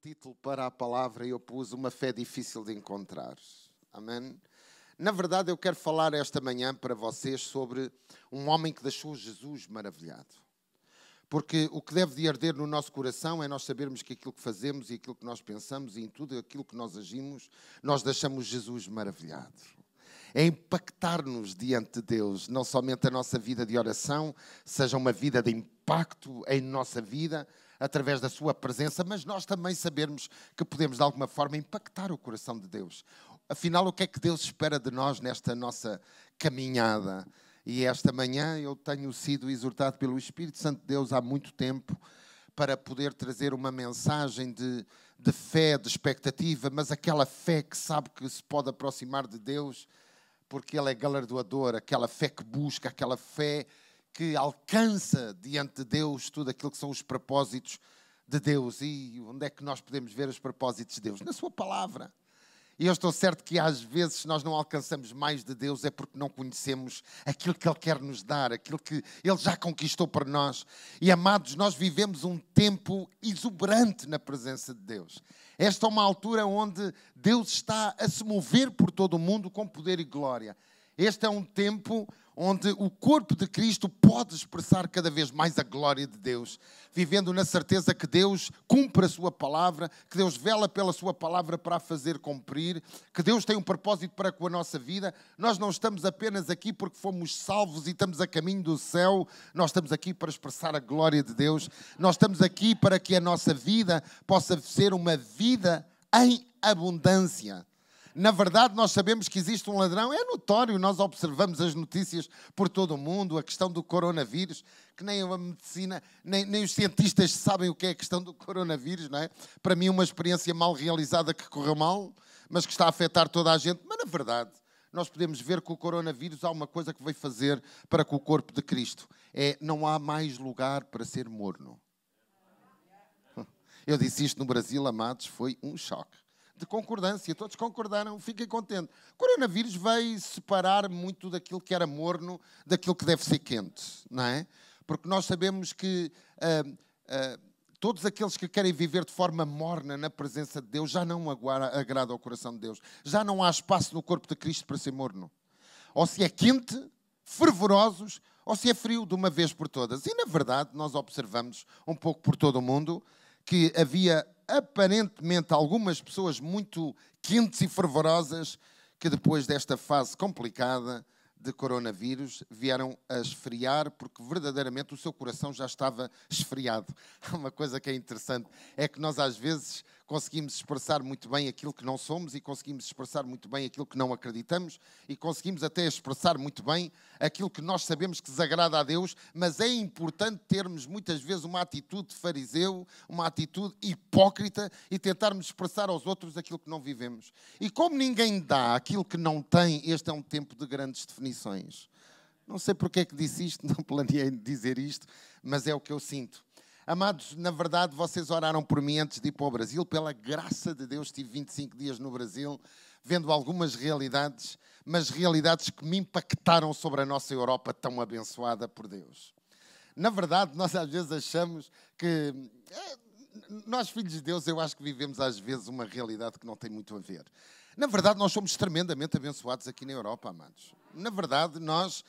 título para a palavra e eu pus uma fé difícil de encontrar. Amém? Na verdade, eu quero falar esta manhã para vocês sobre um homem que deixou Jesus maravilhado. Porque o que deve de arder no nosso coração é nós sabermos que aquilo que fazemos e aquilo que nós pensamos e em tudo aquilo que nós agimos, nós deixamos Jesus maravilhado. É impactar-nos diante de Deus, não somente a nossa vida de oração, seja uma vida de impacto em nossa vida, através da sua presença, mas nós também sabermos que podemos de alguma forma impactar o coração de Deus. Afinal, o que é que Deus espera de nós nesta nossa caminhada? E esta manhã eu tenho sido exortado pelo Espírito Santo de Deus há muito tempo para poder trazer uma mensagem de, de fé, de expectativa, mas aquela fé que sabe que se pode aproximar de Deus, porque Ele é galardoador, aquela fé que busca, aquela fé que alcança diante de Deus tudo aquilo que são os propósitos de Deus. E onde é que nós podemos ver os propósitos de Deus? Na Sua palavra. E eu estou certo que às vezes nós não alcançamos mais de Deus é porque não conhecemos aquilo que Ele quer nos dar, aquilo que Ele já conquistou para nós. E amados, nós vivemos um tempo exuberante na presença de Deus. Esta é uma altura onde Deus está a se mover por todo o mundo com poder e glória. Este é um tempo onde o corpo de Cristo pode expressar cada vez mais a glória de Deus, vivendo na certeza que Deus cumpre a sua palavra, que Deus vela pela sua palavra para a fazer cumprir, que Deus tem um propósito para com a nossa vida. Nós não estamos apenas aqui porque fomos salvos e estamos a caminho do céu, nós estamos aqui para expressar a glória de Deus, nós estamos aqui para que a nossa vida possa ser uma vida em abundância. Na verdade, nós sabemos que existe um ladrão, é notório, nós observamos as notícias por todo o mundo, a questão do coronavírus, que nem a medicina, nem, nem os cientistas sabem o que é a questão do coronavírus, não é? Para mim, uma experiência mal realizada que correu mal, mas que está a afetar toda a gente. Mas, na verdade, nós podemos ver que o coronavírus há uma coisa que veio fazer para com o corpo de Cristo: é não há mais lugar para ser morno. Eu disse isto no Brasil, amados, foi um choque de concordância, todos concordaram, fiquem contentes. O coronavírus veio separar muito daquilo que era morno, daquilo que deve ser quente, não é? Porque nós sabemos que uh, uh, todos aqueles que querem viver de forma morna na presença de Deus já não agrada ao coração de Deus. Já não há espaço no corpo de Cristo para ser morno. Ou se é quente, fervorosos, ou se é frio de uma vez por todas. E na verdade, nós observamos um pouco por todo o mundo que havia aparentemente algumas pessoas muito quentes e fervorosas que depois desta fase complicada de coronavírus vieram a esfriar porque verdadeiramente o seu coração já estava esfriado. Uma coisa que é interessante é que nós às vezes conseguimos expressar muito bem aquilo que não somos e conseguimos expressar muito bem aquilo que não acreditamos e conseguimos até expressar muito bem aquilo que nós sabemos que desagrada a Deus, mas é importante termos muitas vezes uma atitude de fariseu, uma atitude hipócrita e tentarmos expressar aos outros aquilo que não vivemos. E como ninguém dá aquilo que não tem, este é um tempo de grandes definições. Não sei porque é que disse isto, não planeei dizer isto, mas é o que eu sinto. Amados, na verdade, vocês oraram por mim antes de ir para o Brasil. Pela graça de Deus, estive 25 dias no Brasil, vendo algumas realidades, mas realidades que me impactaram sobre a nossa Europa tão abençoada por Deus. Na verdade, nós às vezes achamos que. Eh, nós, filhos de Deus, eu acho que vivemos às vezes uma realidade que não tem muito a ver. Na verdade, nós somos tremendamente abençoados aqui na Europa, amados. Na verdade, nós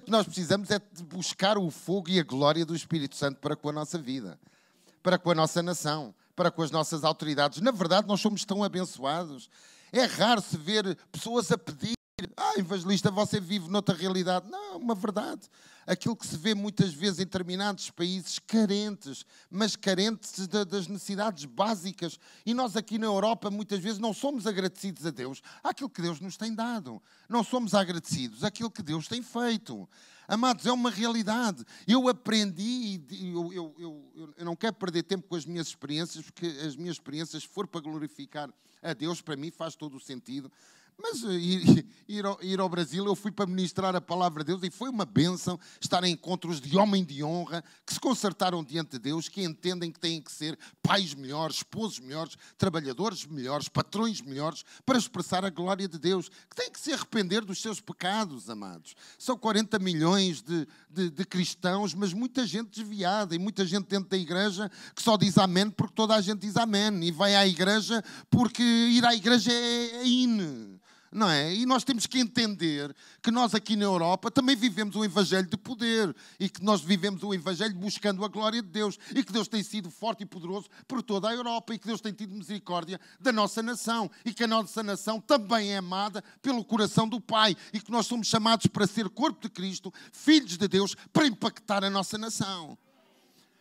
que nós precisamos é de buscar o fogo e a glória do Espírito Santo para com a nossa vida, para com a nossa nação, para com as nossas autoridades. Na verdade, nós somos tão abençoados. É raro se ver pessoas a pedir ah, evangelista, você vive noutra realidade. Não, uma verdade. Aquilo que se vê muitas vezes em determinados países carentes, mas carentes das necessidades básicas. E nós aqui na Europa muitas vezes não somos agradecidos a Deus àquilo que Deus nos tem dado. Não somos agradecidos àquilo que Deus tem feito. Amados, é uma realidade. Eu aprendi, e eu, eu, eu, eu não quero perder tempo com as minhas experiências, porque as minhas experiências, se for para glorificar a Deus, para mim faz todo o sentido Mas eh, ir, ir, ao, ir, ao, Brasil, eu fui para ministrar a palavra de Deus e foi uma bênção estar em encontros de homem de honra que se consertaram diante de Deus, que entendem que têm que ser pais melhores, esposos melhores, trabalhadores melhores, patrões melhores, para expressar a glória de Deus, que têm que se arrepender dos seus pecados, amados. São 40 milhões de, de, de cristãos, mas muita gente desviada e muita gente dentro da igreja que só diz amém porque toda a gente diz amém e vai à igreja porque ir à igreja é, é in não é? E nós temos que entender que nós aqui na Europa também vivemos um evangelho de poder e que nós vivemos um evangelho buscando a glória de Deus e que Deus tem sido forte e poderoso por toda a Europa e que Deus tem tido misericórdia da nossa nação e que a nossa nação também é amada pelo coração do Pai e que nós somos chamados para ser corpo de Cristo, filhos de Deus, para impactar a nossa nação.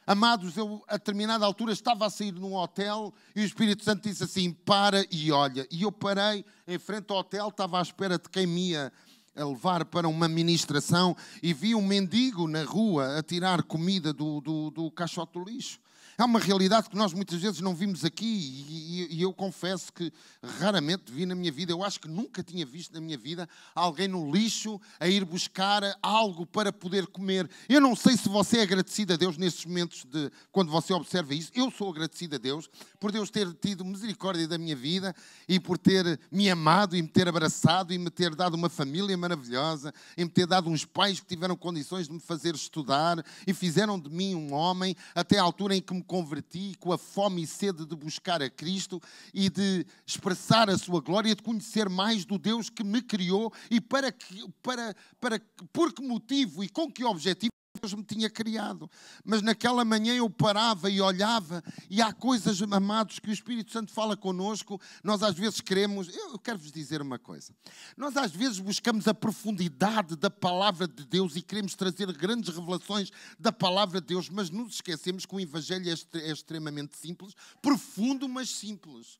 Amados, eu a determinada altura estava a sair num hotel e o Espírito Santo disse assim: para e olha. E eu parei em frente ao hotel, estava à espera de quem me ia levar para uma ministração e vi um mendigo na rua a tirar comida do, do, do caixote do lixo. É uma realidade que nós muitas vezes não vimos aqui e, e, e, eu confesso que raramente vi na minha vida, eu acho que nunca tinha visto na minha vida alguém no lixo a ir buscar algo para poder comer. Eu não sei se você é agradecido a Deus nesses momentos de quando você observa isso. Eu sou agradecido a Deus por Deus ter tido misericórdia da minha vida e por ter me amado e me ter abraçado e me ter dado uma família maravilhosa e me ter dado uns pais que tiveram condições de me fazer estudar e fizeram de mim um homem até a altura em que me converti com a fome e sede de buscar a Cristo e de expressar a sua glória, de conhecer mais do Deus que me criou e para que, para, para, por que motivo e com que objetivo Deus me tinha criado. Mas naquela manhã eu parava e olhava, e há coisas, amados, que o Espírito Santo fala conosco. Nós às vezes queremos. Eu quero-vos dizer uma coisa. Nós às vezes buscamos a profundidade da palavra de Deus e queremos trazer grandes revelações da palavra de Deus, mas nos esquecemos que o Evangelho é, é extremamente simples, profundo, mas simples.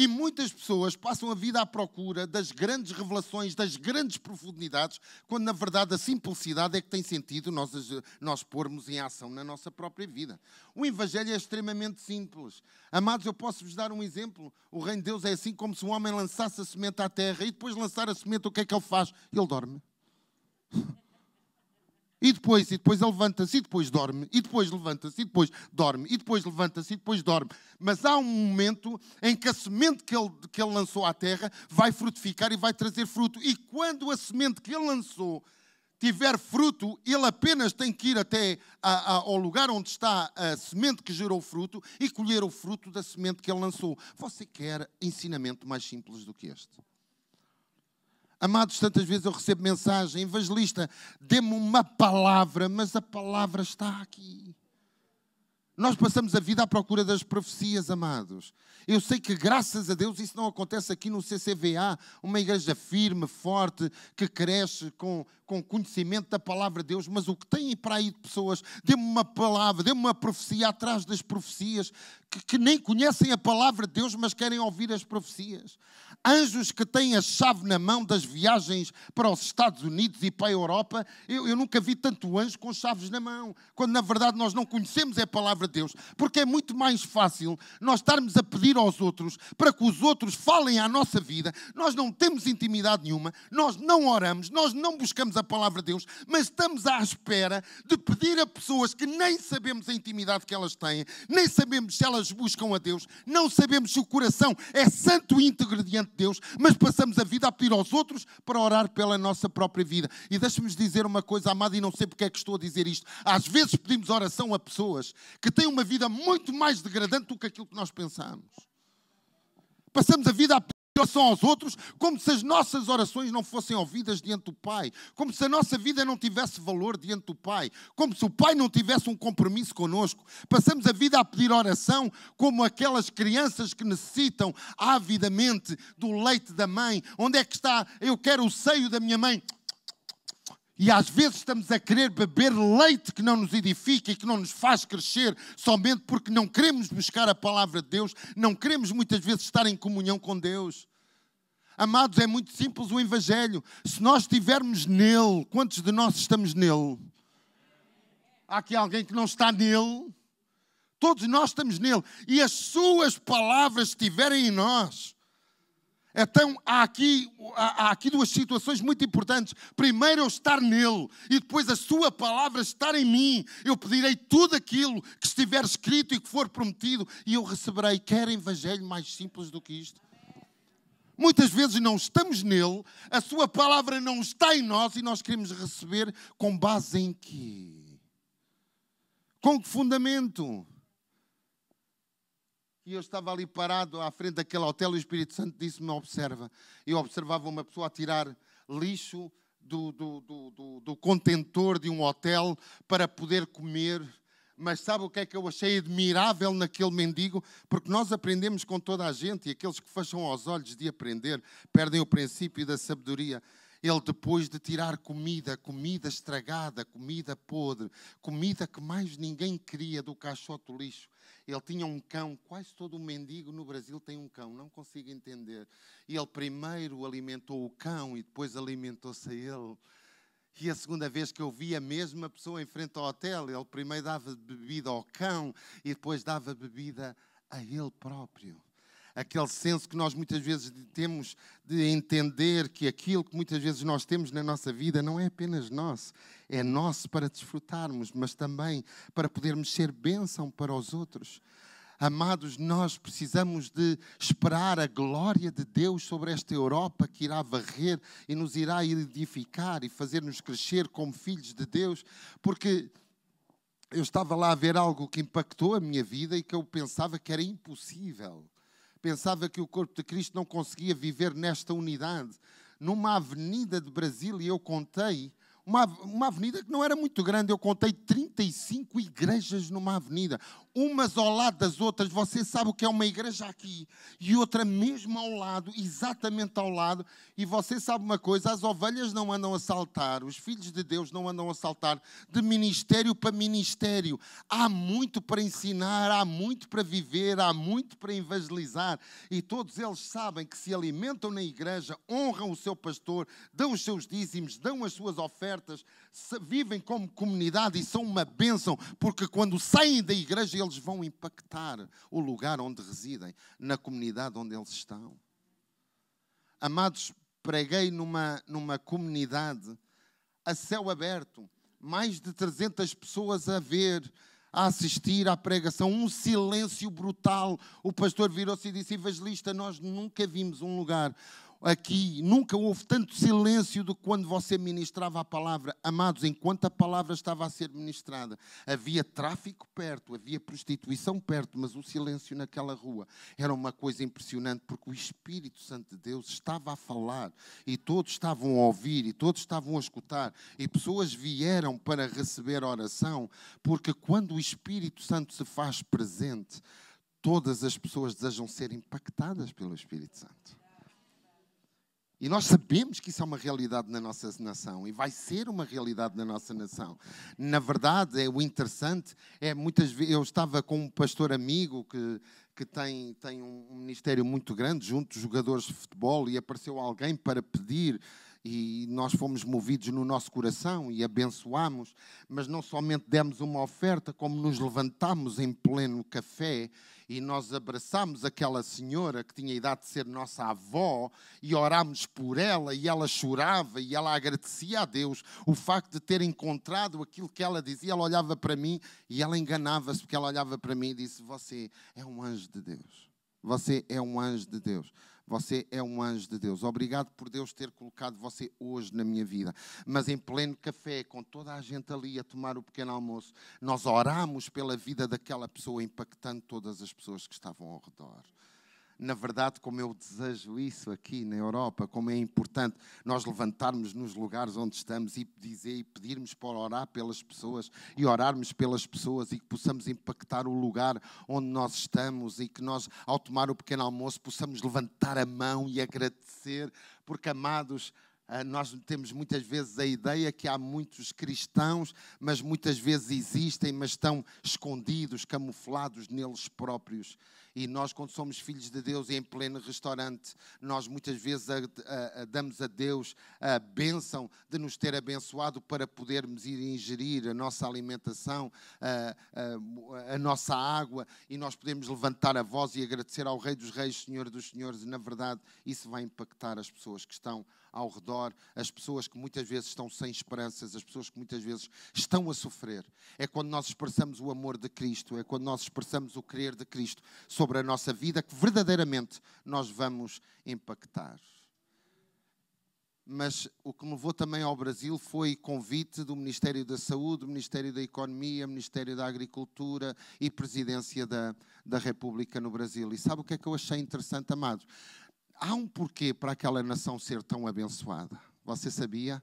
E muitas pessoas passam a vida à procura das grandes revelações, das grandes profundidades, quando na verdade a simplicidade é que tem sentido nós, nós pormos em ação na nossa própria vida. O Evangelho é extremamente simples. Amados, eu posso vos dar um exemplo. O reino de Deus é assim como se um homem lançasse a semente à terra e depois de lançar a semente, o que é que ele faz? Ele dorme. E depois, e depois ele levanta-se, e depois dorme, e depois levanta-se, e depois dorme, e depois levanta-se, e depois dorme. Mas há um momento em que a semente que ele, que ele lançou à terra vai frutificar e vai trazer fruto. E quando a semente que ele lançou tiver fruto, ele apenas tem que ir até a, a, ao lugar onde está a semente que gerou fruto e colher o fruto da semente que ele lançou. Você quer ensinamento mais simples do que este? Amados, tantas vezes eu recebo mensagem, evangelista, dê-me uma palavra, mas a palavra está aqui. Nós passamos a vida à procura das profecias, amados. Eu sei que, graças a Deus, isso não acontece aqui no CCVA, uma igreja firme, forte, que cresce com, com conhecimento da palavra de Deus, mas o que tem para aí de pessoas, dê-me uma palavra, dê-me uma profecia atrás das profecias, que, que nem conhecem a palavra de Deus, mas querem ouvir as profecias. Anjos que têm a chave na mão das viagens para os Estados Unidos e para a Europa. Eu, eu nunca vi tanto anjo com chaves na mão, quando na verdade nós não conhecemos a palavra Deus, porque é muito mais fácil nós estarmos a pedir aos outros para que os outros falem à nossa vida. Nós não temos intimidade nenhuma, nós não oramos, nós não buscamos a palavra de Deus, mas estamos à espera de pedir a pessoas que nem sabemos a intimidade que elas têm, nem sabemos se elas buscam a Deus, não sabemos se o coração é santo e íntegro diante de Deus, mas passamos a vida a pedir aos outros para orar pela nossa própria vida. E deixe-me dizer uma coisa, amado, e não sei porque é que estou a dizer isto. Às vezes pedimos oração a pessoas que têm uma vida muito mais degradante do que aquilo que nós pensamos. Passamos a vida a pedir relação aos outros, como se as nossas orações não fossem ouvidas diante do Pai, como se a nossa vida não tivesse valor diante do Pai, como se o Pai não tivesse um compromisso conosco. Passamos a vida a pedir oração como aquelas crianças que necessitam avidamente do leite da mãe. Onde é que está? Eu quero o seio da minha mãe. E às vezes estamos a querer beber leite que não nos edifica e que não nos faz crescer, somente porque não queremos buscar a palavra de Deus, não queremos muitas vezes estar em comunhão com Deus. Amados, é muito simples o Evangelho. Se nós estivermos nele, quantos de nós estamos nele? Há aqui alguém que não está nele? Todos nós estamos nele. E as suas palavras estiverem em nós Então há aqui, há aqui duas situações muito importantes. Primeiro, eu estar nele e depois a sua palavra estar em mim. Eu pedirei tudo aquilo que estiver escrito e que for prometido e eu receberei. Quer evangelho mais simples do que isto? Muitas vezes não estamos nele, a sua palavra não está em nós e nós queremos receber com base em quê? Com que fundamento? E eu estava ali parado à frente daquele hotel e o Espírito Santo disse-me: Observa. Eu observava uma pessoa a tirar lixo do, do, do, do, contentor de um hotel para poder comer mas sabe o que é que eu achei admirável naquele mendigo? Porque nós aprendemos com toda a gente e aqueles que fecham os olhos de aprender perdem o princípio da sabedoria. Ele, depois de tirar comida, comida estragada, comida podre, comida que mais ninguém queria do caixote do lixo, ele tinha um cão. Quase todo mendigo no Brasil tem um cão, não consigo entender. E ele primeiro alimentou o cão e depois alimentou-se a ele. E a segunda vez que eu vi a mesma pessoa em frente ao hotel, ele primeiro dava bebida ao cão e depois dava bebida a ele próprio. Aquele senso que nós muitas vezes temos de entender que aquilo que muitas vezes nós temos na nossa vida não é apenas nosso, é nosso para desfrutarmos, mas também para podermos ser bênção para os outros. Amados, nós precisamos de esperar a glória de Deus sobre esta Europa que irá varrer e nos irá edificar e fazer-nos crescer como filhos de Deus, porque eu estava lá a ver algo que impactou a minha vida e que eu pensava que era impossível. Pensava que o corpo de Cristo não conseguia viver nesta unidade. Numa avenida de Brasília, eu contei uma, uma avenida que não era muito grande, eu contei 35 igrejas numa avenida, umas ao lado das outras. Você sabe o que é uma igreja aqui e outra mesmo ao lado, exatamente ao lado. E você sabe uma coisa: as ovelhas não andam a saltar, os filhos de Deus não andam a saltar de ministério para ministério. Há muito para ensinar, há muito para viver, há muito para evangelizar. E todos eles sabem que se alimentam na igreja, honram o seu pastor, dão os seus dízimos, dão as suas ofertas vivem como comunidade e são uma bênção, porque quando saem da igreja eles vão impactar o lugar onde residem, na comunidade onde eles estão. Amados, preguei numa, numa comunidade a céu aberto, mais de 300 pessoas a ver, a assistir à pregação, um silêncio brutal. O pastor virou-se e disse: Evangelista, nós nunca vimos um lugar aqui, nunca houve tanto silêncio do que quando você ministrava a palavra. Amados, enquanto a palavra estava a ser ministrada, havia tráfico perto, havia prostituição perto, mas o silêncio naquela rua era uma coisa impressionante, porque o Espírito Santo de Deus estava a falar e todos estavam a ouvir e todos estavam a escutar e pessoas vieram para receber oração, porque quando o Espírito Santo se faz presente, todas as pessoas desejam ser impactadas pelo Espírito Santo. E nós sabemos que isso é uma realidade na nossa nação e vai ser uma realidade na nossa nação. Na verdade, é o interessante é muitas vezes eu estava com um pastor amigo que que tem, tem um ministério muito grande junto dos jogadores de futebol e apareceu alguém para pedir e nós fomos movidos no nosso coração e abençoamos, mas não somente demos uma oferta, como nos levantámos em pleno café e nós abraçámos aquela senhora que tinha a idade de ser nossa avó e orámos por ela e ela chorava e ela agradecia a Deus o facto de ter encontrado aquilo que ela dizia. Ela olhava para mim e ela enganava-se porque ela olhava para mim e disse: Você é um anjo de Deus. Você é um anjo de Deus. Você é um anjo de Deus. Obrigado por Deus ter colocado você hoje na minha vida. Mas em pleno café, com toda a gente ali a tomar o pequeno almoço, nós oramos pela vida daquela pessoa, impactando todas as pessoas que estavam ao redor na verdade, como eu desejo isso aqui na Europa, como é importante nós levantarmos nos lugares onde estamos e dizer e pedirmos para orar pelas pessoas e orarmos pelas pessoas e que possamos impactar o lugar onde nós estamos e que nós, ao tomar o pequeno almoço, possamos levantar a mão e agradecer, porque, amados, ah, nós temos muitas vezes a ideia que há muitos cristãos, mas muitas vezes existem, mas estão escondidos, camuflados neles próprios E nós, quando somos filhos de Deus e em pleno restaurante, nós muitas vezes a, a, a, damos a Deus a bênção de nos ter abençoado para podermos ir ingerir a nossa alimentação, a, nossa água, e nós podemos levantar a voz e agradecer ao Rei dos Reis, Senhor dos Senhores. E, na verdade, isso vai impactar as pessoas que estão ao redor, as pessoas que muitas vezes estão sem esperanças, as pessoas que muitas vezes estão a sofrer. É quando nós expressamos o amor de Cristo, é quando nós expressamos o querer de Cristo sobre a nossa vida que verdadeiramente nós vamos impactar. Mas o que me levou também ao Brasil foi convite do Ministério da Saúde, Ministério da Economia, Ministério da Agricultura e Presidência da, da República no Brasil. E sabe o que é que eu achei interessante, amados? Há um porquê para aquela nação ser tão abençoada. Você sabia?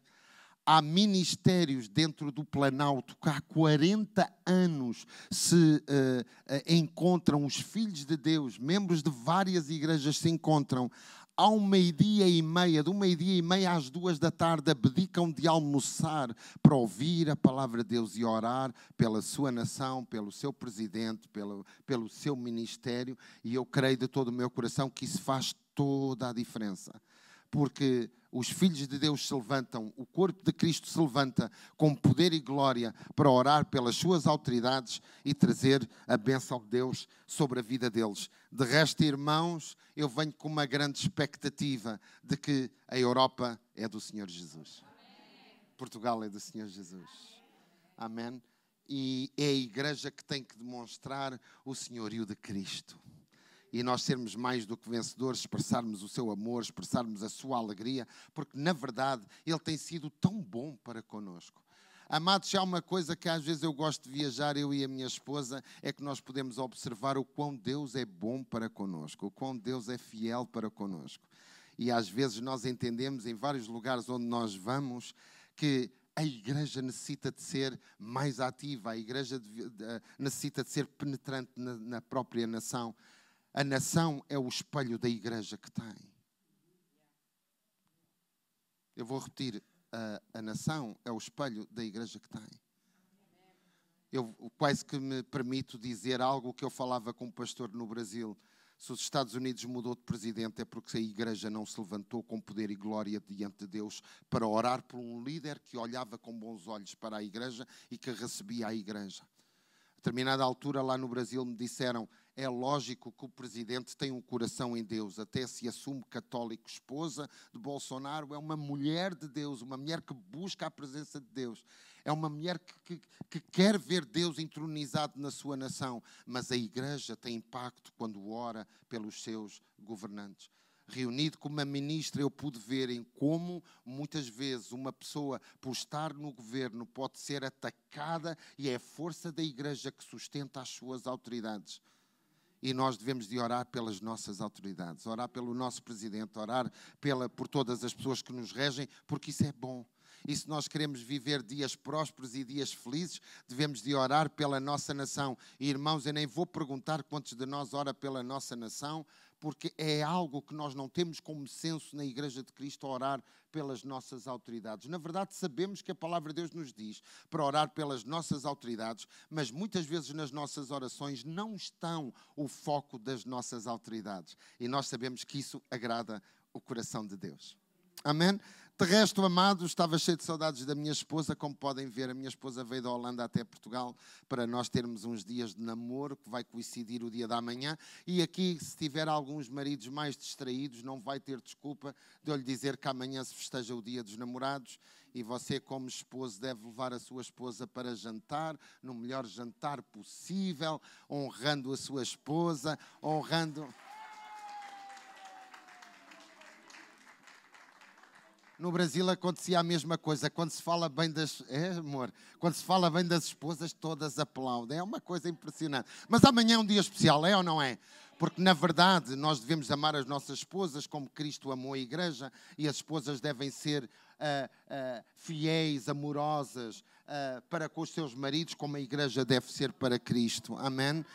Há ministérios dentro do Planalto que há 40 anos se uh, encontram, os filhos de Deus, membros de várias igrejas se encontram ao meio-dia e meia, do meio-dia e meia às duas da tarde, abdicam de almoçar para ouvir a palavra de Deus e orar pela sua nação, pelo seu presidente, pelo, pelo seu ministério, e eu creio de todo o meu coração que isso faz toda a diferença. Porque os filhos de Deus se levantam, o corpo de Cristo se levanta com poder e glória para orar pelas suas autoridades e trazer a bênção de Deus sobre a vida deles. De resto, irmãos, eu venho com uma grande expectativa de que a Europa é do Senhor Jesus. Portugal é do Senhor Jesus. Amém. E é a igreja que tem que demonstrar o senhorio de Cristo e nós sermos mais do que vencedores, expressarmos o seu amor, expressarmos a sua alegria, porque na verdade Ele tem sido tão bom para conosco. Amados, há uma coisa que às vezes eu gosto de viajar, eu e a minha esposa, é que nós podemos observar o quão Deus é bom para conosco, o quão Deus é fiel para conosco. E às vezes nós entendemos em vários lugares onde nós vamos que a igreja necessita de ser mais ativa, a igreja necessita de ser penetrante na própria nação. A nação é o espelho da igreja que tem. Eu vou repetir: a, a nação é o espelho da igreja que tem. Eu quase que me permito dizer algo que eu falava com um pastor no Brasil. Se os Estados Unidos mudou de presidente é porque a igreja não se levantou com poder e glória diante de Deus para orar por um líder que olhava com bons olhos para a igreja e que recebia a igreja. A determinada altura lá no Brasil me disseram: é lógico que o presidente tem um coração em Deus, até se assume católico. Esposa de Bolsonaro é uma mulher de Deus, uma mulher que busca a presença de Deus. É uma mulher que, que, que quer ver Deus entronizado na sua nação. Mas a igreja tem impacto quando ora pelos seus governantes reunido com uma ministra, eu pude ver em como muitas vezes uma pessoa, por estar no governo, pode ser atacada e é a força da igreja que sustenta as suas autoridades e nós devemos de orar pelas nossas autoridades, orar pelo nosso presidente, orar pela, por todas as pessoas que nos regem, porque isso é bom. E se nós queremos viver dias prósperos e dias felizes, devemos de orar pela nossa nação. E irmãos, eu nem vou perguntar quantos de nós ora pela nossa nação, porque é algo que nós não temos como senso na Igreja de Cristo orar pelas nossas autoridades. Na verdade, sabemos que a palavra de Deus nos diz para orar pelas nossas autoridades, mas muitas vezes nas nossas orações não estão o foco das nossas autoridades. E nós sabemos que isso agrada o coração de Deus. Amém? De resto, amado, estava cheio de saudades da minha esposa. Como podem ver, a minha esposa veio da Holanda até Portugal para nós termos uns dias de namoro, que vai coincidir o dia da manhã. E aqui, se tiver alguns maridos mais distraídos, não vai ter desculpa de eu lhe dizer que amanhã se festeja o dia dos namorados e você, como esposo, deve levar a sua esposa para jantar, no melhor jantar possível, honrando a sua esposa, honrando. No Brasil acontecia a mesma coisa. Quando se fala bem das. É, amor? Quando se fala bem das esposas, todas aplaudem. É uma coisa impressionante. Mas amanhã é um dia especial, é ou não é? Porque, na verdade, nós devemos amar as nossas esposas como Cristo amou a igreja e as esposas devem ser uh, uh, fiéis, amorosas uh, para com os seus maridos, como a igreja deve ser para Cristo. Amém?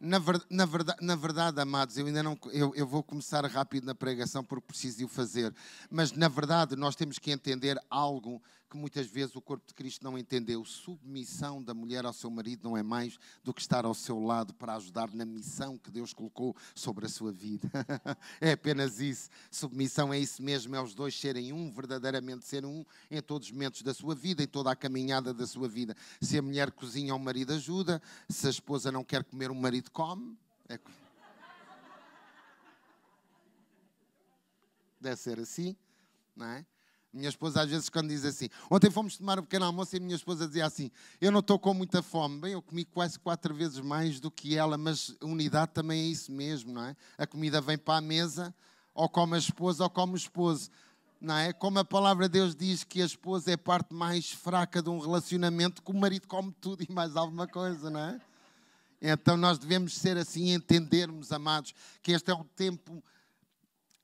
Na, ver, na, verdade, na verdade, amados, eu ainda não eu, eu vou começar rápido na pregação porque preciso de o fazer. Mas na verdade nós temos que entender algo que muitas vezes o corpo de Cristo não entendeu. Submissão da mulher ao seu marido não é mais do que estar ao seu lado para ajudar na missão que Deus colocou sobre a sua vida. é apenas isso. Submissão é isso mesmo, é os dois serem um, verdadeiramente ser um em todos os momentos da sua vida, em toda a caminhada da sua vida. Se a mulher cozinha, o marido ajuda. Se a esposa não quer comer, o marido come. É... Deve ser assim, não é? Minha esposa, às vezes, quando diz assim, ontem fomos tomar um pequeno almoço e a minha esposa dizia assim: Eu não estou com muita fome. Bem, eu comi quase quatro vezes mais do que ela, mas unidade também é isso mesmo, não é? A comida vem para a mesa, ou come a esposa ou come o esposo. Não é? Como a palavra de Deus diz que a esposa é a parte mais fraca de um relacionamento, que o marido come tudo e mais alguma coisa, não é? Então nós devemos ser assim, entendermos, amados, que este é um tempo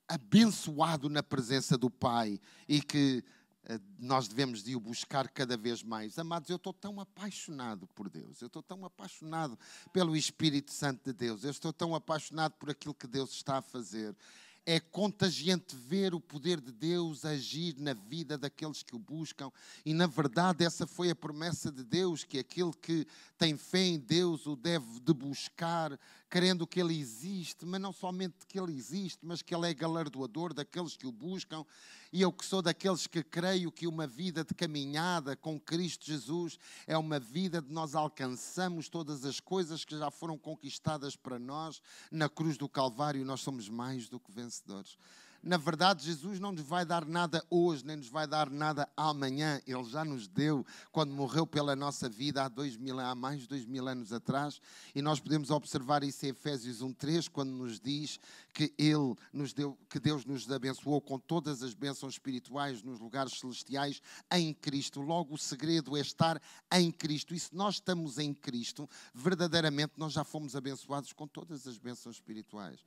abençoado na presença do Pai e que eh, nós devemos de o buscar cada vez mais. Amados, eu estou tão apaixonado por Deus, eu estou tão apaixonado pelo Espírito Santo de Deus, eu estou tão apaixonado por aquilo que Deus está a fazer é contagiante ver o poder de Deus agir na vida daqueles que o buscam. E, na verdade, essa foi a promessa de Deus: que aquele que tem fé em Deus o deve de buscar, crendo que Ele existe, mas não somente que Ele existe, mas que Ele é galardoador daqueles que o buscam. E eu que sou daqueles que creio que uma vida de caminhada com Cristo Jesus é uma vida de nós alcançamos todas as coisas que já foram conquistadas para nós na cruz do Calvário, nós somos mais do que vencedores na verdade, Jesus não nos vai dar nada hoje, nem nos vai dar nada amanhã. Ele já nos deu quando morreu pela nossa vida há, dois mil, há mais de dois mil anos atrás. E nós podemos observar isso em Efésios 1,3, quando nos diz que Ele nos deu, que Deus nos abençoou com todas as bênçãos espirituais nos lugares celestiais em Cristo. Logo, o segredo é estar em Cristo. E se nós estamos em Cristo, verdadeiramente nós já fomos abençoados com todas as bênçãos espirituais.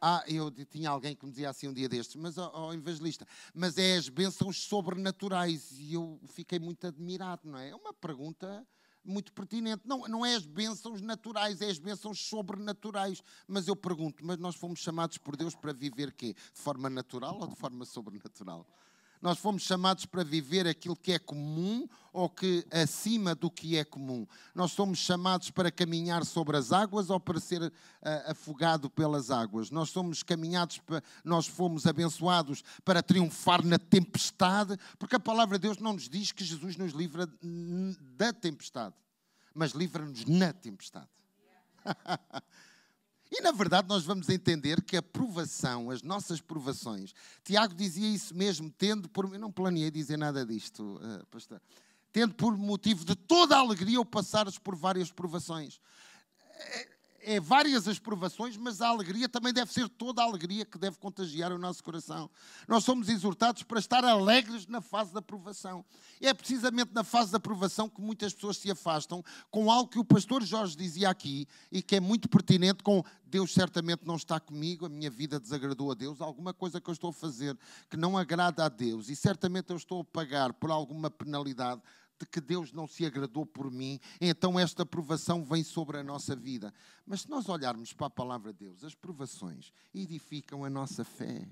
Ah, eu tinha alguém que me dizia assim um dia destes, mas, oh, oh, evangelista, mas é as bênçãos sobrenaturais. E eu fiquei muito admirado, não é? É uma pergunta muito pertinente. Não, não é as bênçãos naturais, é as bênçãos sobrenaturais. Mas eu pergunto, mas nós fomos chamados por Deus para viver quê? De forma natural ou de forma sobrenatural? Nós fomos chamados para viver aquilo que é comum ou que acima do que é comum. Nós somos chamados para caminhar sobre as águas ou para ser uh, afogado pelas águas. Nós somos caminhados, para, nós fomos abençoados para triunfar na tempestade, porque a palavra de Deus não nos diz que Jesus nos livra da tempestade, mas livra-nos na tempestade. E na verdade nós vamos entender que a provação, as nossas provações, Tiago dizia isso mesmo, tendo por. Eu não planeei dizer nada disto, uh, pastor. Tendo por motivo de toda a alegria o passares por várias provações. É, várias as provações, mas a alegria também deve ser toda a alegria que deve contagiar o nosso coração. Nós somos exortados para estar alegres na fase da provação. É precisamente na fase da provação que muitas pessoas se afastam com algo que o pastor Jorge dizia aqui e que é muito pertinente com Deus certamente não está comigo, a minha vida desagradou a Deus, alguma coisa que eu estou a fazer que não agrada a Deus e certamente eu estou a pagar por alguma penalidade de que Deus não se agradou por mim, então esta provação vem sobre a nossa vida. Mas se nós olharmos para a palavra de Deus, as provações edificam a nossa fé.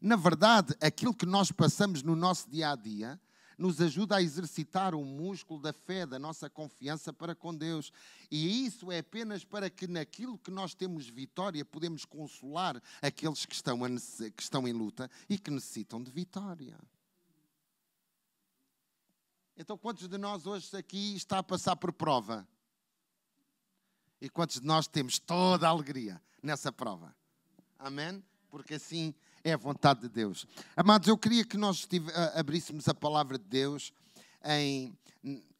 Na verdade, aquilo que nós passamos no nosso dia a dia nos ajuda a exercitar o músculo da fé, da nossa confiança para com Deus. E isso é apenas para que naquilo que nós temos vitória, podemos consolar aqueles que estão, que estão em luta e que necessitam de vitória. Então, quantos de nós hoje aqui está a passar por prova? E quantos de nós temos toda a alegria nessa prova? Amém? Porque assim é a vontade de Deus. Amados, eu queria que nós abríssemos a palavra de Deus em,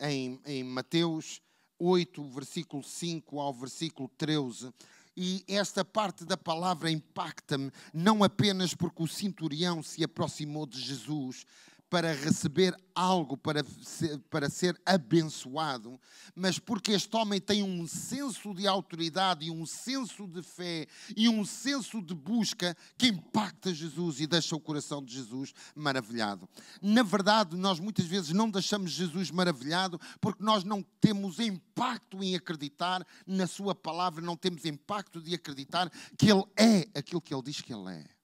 em, em Mateus 8, versículo 5 ao versículo 13. E esta parte da palavra impacta-me, não apenas porque o centurião se aproximou de Jesus, para receber algo, para ser, para ser abençoado, mas porque este homem tem um senso de autoridade e um senso de fé e um senso de busca que impacta Jesus e deixa o coração de Jesus maravilhado. Na verdade, nós muitas vezes não deixamos Jesus maravilhado porque nós não temos impacto em acreditar na Sua palavra, não temos impacto de acreditar que Ele é aquilo que Ele diz que Ele é.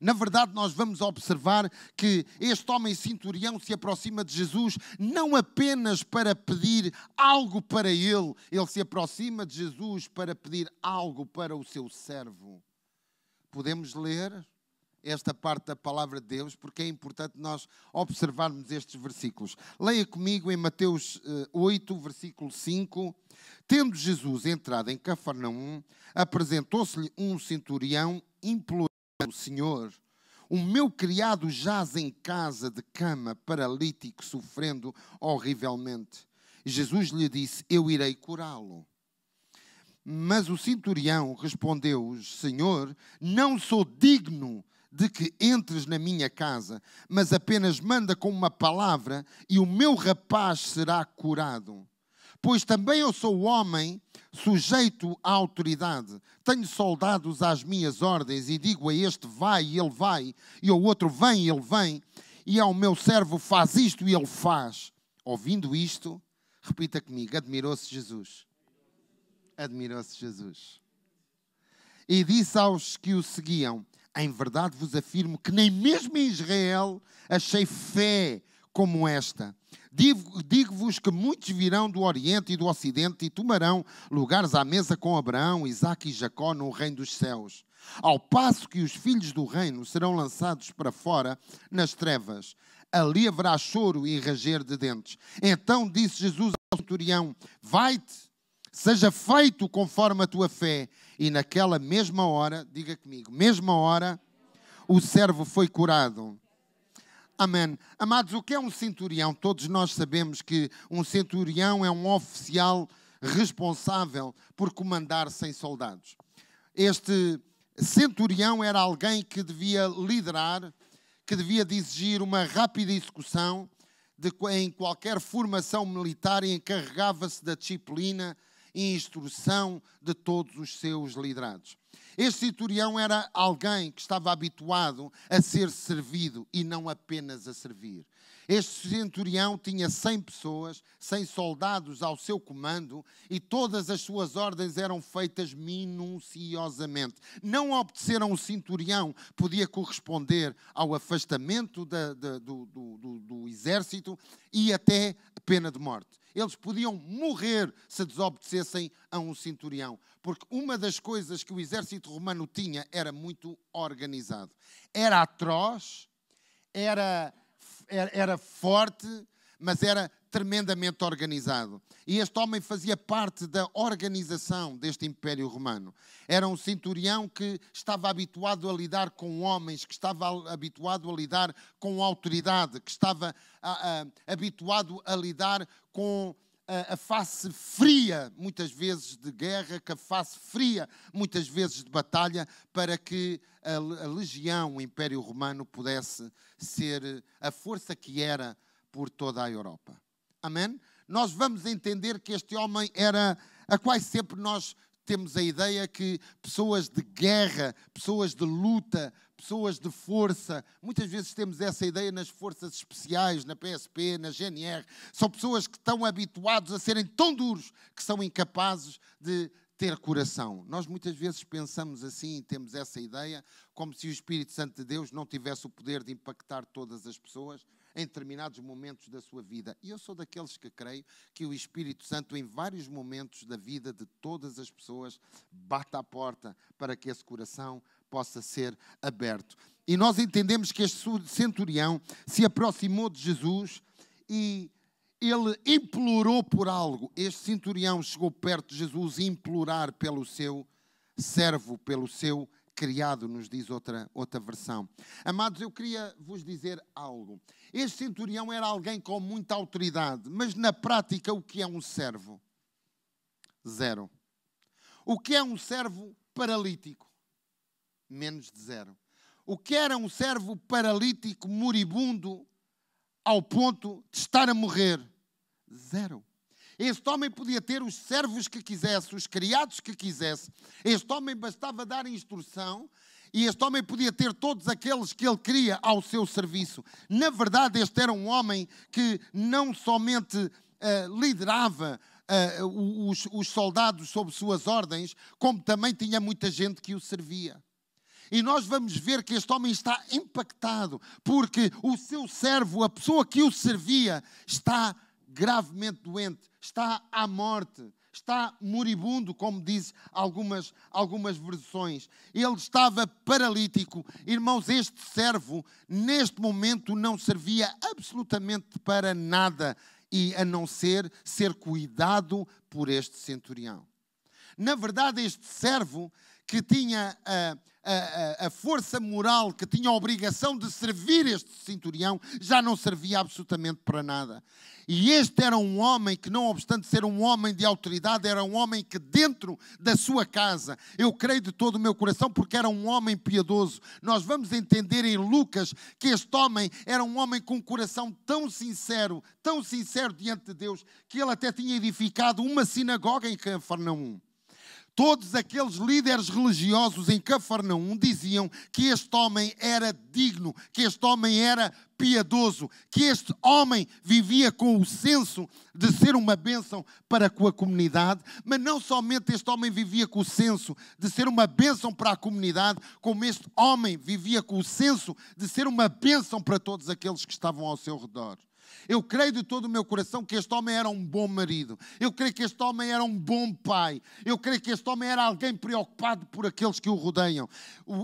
Na verdade, nós vamos observar que este homem centurião se aproxima de Jesus não apenas para pedir algo para ele, ele se aproxima de Jesus para pedir algo para o seu servo. Podemos ler esta parte da palavra de Deus, porque é importante nós observarmos estes versículos. Leia comigo em Mateus 8, eh, versículo 5. Tendo Jesus entrado em Cafarnaum, apresentou-se-lhe um centurião implorando o Senhor. O meu criado jaz em casa de cama, paralítico, sofrendo horrivelmente. Jesus lhe disse: Eu irei curá-lo. Mas o centurião respondeu: Senhor, não sou digno de que entres na minha casa, mas apenas manda com uma palavra e o meu rapaz será curado. Pois também eu sou homem sujeito à autoridade, tenho soldados às minhas ordens e digo a este vai e ele vai, e ao outro vem e ele vem, e ao meu servo faz isto e ele faz. Ouvindo isto, repita comigo: admirou-se Jesus. Admirou-se Jesus. E disse aos que o seguiam: em verdade vos afirmo que nem mesmo em Israel achei fé como esta. Digo-vos que muitos virão do Oriente e do Ocidente e tomarão lugares à mesa com Abraão, Isaque e Jacó no reino dos céus. Ao passo que os filhos do reino serão lançados para fora nas trevas. Ali haverá choro e ranger de dentes. Então disse Jesus ao centurião: Vai-te, seja feito conforme a tua fé. E naquela mesma hora, diga comigo, mesma hora, o servo foi curado. Amém. Amados, o que é um centurião? Todos nós sabemos que um centurião é um oficial responsável por comandar 100 soldados. Este centurião era alguém que devia liderar, que devia exigir uma rápida execução de, em qualquer formação militar e encarregava-se da disciplina e instrução de todos os seus liderados. Este centurião era alguém que estava habituado a ser servido e não apenas a servir. Este centurião tinha 100 pessoas, 100 soldados ao seu comando e todas as suas ordens eram feitas minuciosamente. Não obedeceram o centurião, podia corresponder ao afastamento da, da, do, do, do, do exército e até pena de morte eles podiam morrer se desobedecessem a um centurião. Porque uma das coisas que o exército romano tinha era muito organizado. Era atroz, era, era, era forte, mas era tremendamente organizado. E este homem fazia parte da organização deste Império Romano. Era um centurião que estava habituado a lidar com homens, que estava habituado a lidar com autoridade, que estava a, a, habituado a lidar com a, a face fria, muitas vezes de guerra, com a face fria, muitas vezes de batalha, para que a, a legião, o Império Romano, pudesse ser a força que era por toda a Europa. Amém? Nós vamos entender que este homem era a quais sempre nós temos a ideia que pessoas de guerra, pessoas de luta, pessoas de força, muitas vezes temos essa ideia nas forças especiais, na PSP, na GNR, são pessoas que estão habituados a serem tão duros que são incapazes de ter coração. Nós muitas vezes pensamos assim, temos essa ideia, como se o Espírito Santo de Deus não tivesse o poder de impactar todas as pessoas em determinados momentos da sua vida. E eu sou daqueles que creio que o Espírito Santo, em vários momentos da vida de todas as pessoas, bate à porta para que esse coração possa ser aberto. E nós entendemos que este centurião se aproximou de Jesus e ele implorou por algo. Este centurião chegou perto de Jesus implorar pelo seu servo, pelo seu criado, nos diz outra, outra versão. Amados, eu queria vos dizer algo. Este centurião era alguém com muita autoridade, mas na prática, o que é um servo? Zero. O que é um servo paralítico? Menos de zero. O que era um servo paralítico, moribundo, ao ponto de estar a morrer? Zero. Este homem podia ter os servos que quisesse, os criados que quisesse. Este homem bastava dar instrução e este homem podia ter todos aqueles que ele queria ao seu serviço. Na verdade, este era um homem que não somente uh, liderava uh, os, os soldados sob suas ordens, como também tinha muita gente que o servia. E nós vamos ver que este homem está impactado, porque o seu servo, a pessoa que o servia, está gravemente doente, está à morte, está moribundo, como diz algumas, algumas versões. Ele estava paralítico. Irmãos, este servo, neste momento, não servia absolutamente para nada, e a não ser ser cuidado por este centurião. Na verdade, este servo que tinha a, a, a, força moral, que tinha a obrigação de servir este centurião, já não servia absolutamente para nada. E este era um homem que, não obstante ser um homem de autoridade, era um homem que, dentro da sua casa, eu creio de todo o meu coração, porque era um homem piedoso. Nós vamos entender em Lucas que este homem era um homem com um coração tão sincero, tão sincero diante de Deus, que ele até tinha edificado uma sinagoga em Cafarnaum. Todos aqueles líderes religiosos em Cafarnaum diziam que este homem era digno, que este homem era piedoso, que este homem vivia com o senso de ser uma bênção para com a comunidade, mas não somente este homem vivia com o senso de ser uma bênção para a comunidade, como este homem vivia com o senso de ser uma bênção para todos aqueles que estavam ao seu redor. Eu creio de todo o meu coração que este homem era um bom marido. Eu creio que este homem era um bom pai. Eu creio que este homem era alguém preocupado por aqueles que o rodeiam.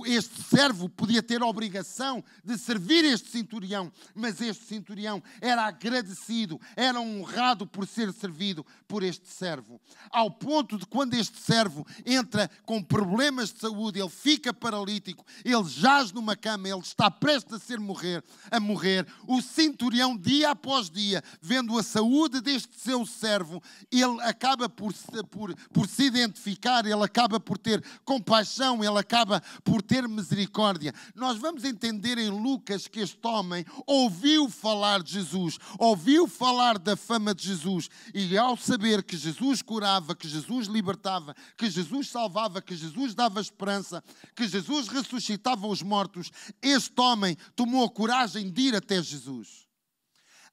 Este servo podia ter a obrigação de servir este centurião, mas este centurião era agradecido, era honrado por ser servido por este servo. Ao ponto de quando este servo entra com problemas de saúde, ele fica paralítico, ele jaz numa cama, ele está prestes a ser morrer, a morrer. O centurião dia após dia, vendo a saúde deste seu servo, ele acaba por, por, por se identificar, ele acaba por ter compaixão, ele acaba por ter misericórdia. Nós vamos entender em Lucas que este homem ouviu falar de Jesus, ouviu falar da fama de Jesus, e ao saber que Jesus curava, que Jesus libertava, que Jesus salvava, que Jesus dava esperança, que Jesus ressuscitava os mortos, este homem tomou a coragem de ir até Jesus.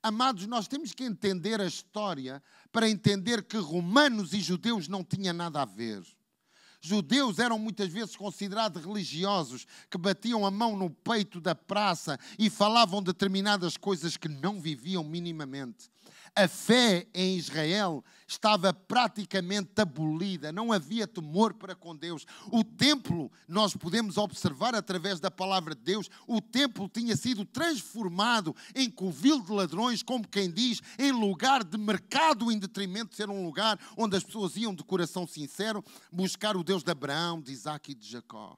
Amados, nós temos que entender a história para entender que romanos e judeus não tinham nada a ver. Judeus eram muitas vezes considerados religiosos, que batiam a mão no peito da praça e falavam determinadas coisas que não viviam minimamente a fé em Israel estava praticamente abolida, não havia temor para com Deus. O templo, nós podemos observar através da palavra de Deus, o templo tinha sido transformado em covil de ladrões, como quem diz, em lugar de mercado, em detrimento de ser um lugar onde as pessoas iam de coração sincero buscar o Deus de Abraão, de Isaac e de Jacó.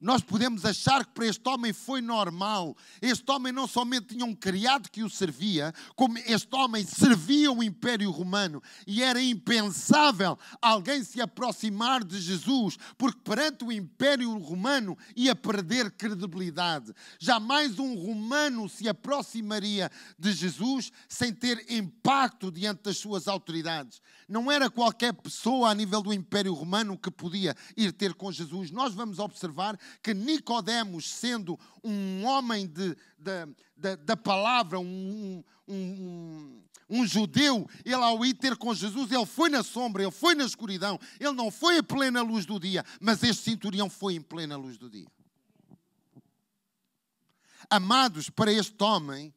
Nós podemos achar que para este homem foi normal. Este homem não somente tinha um criado que o servia, como este homem servia o Império Romano. E era impensável alguém se aproximar de Jesus, porque perante o Império Romano ia perder credibilidade. Jamais um romano se aproximaria de Jesus sem ter impacto diante das suas autoridades. Não era qualquer pessoa a nível do Império Romano que podia ir ter com Jesus. Nós vamos observar que Nicodemos, sendo um homem de, de, de, da palavra, um, um, um, um, judeu, ele ao ir ter com Jesus, ele foi na sombra, ele foi na escuridão, ele não foi em plena luz do dia, mas este centurião foi em plena luz do dia. Amados, para este homem,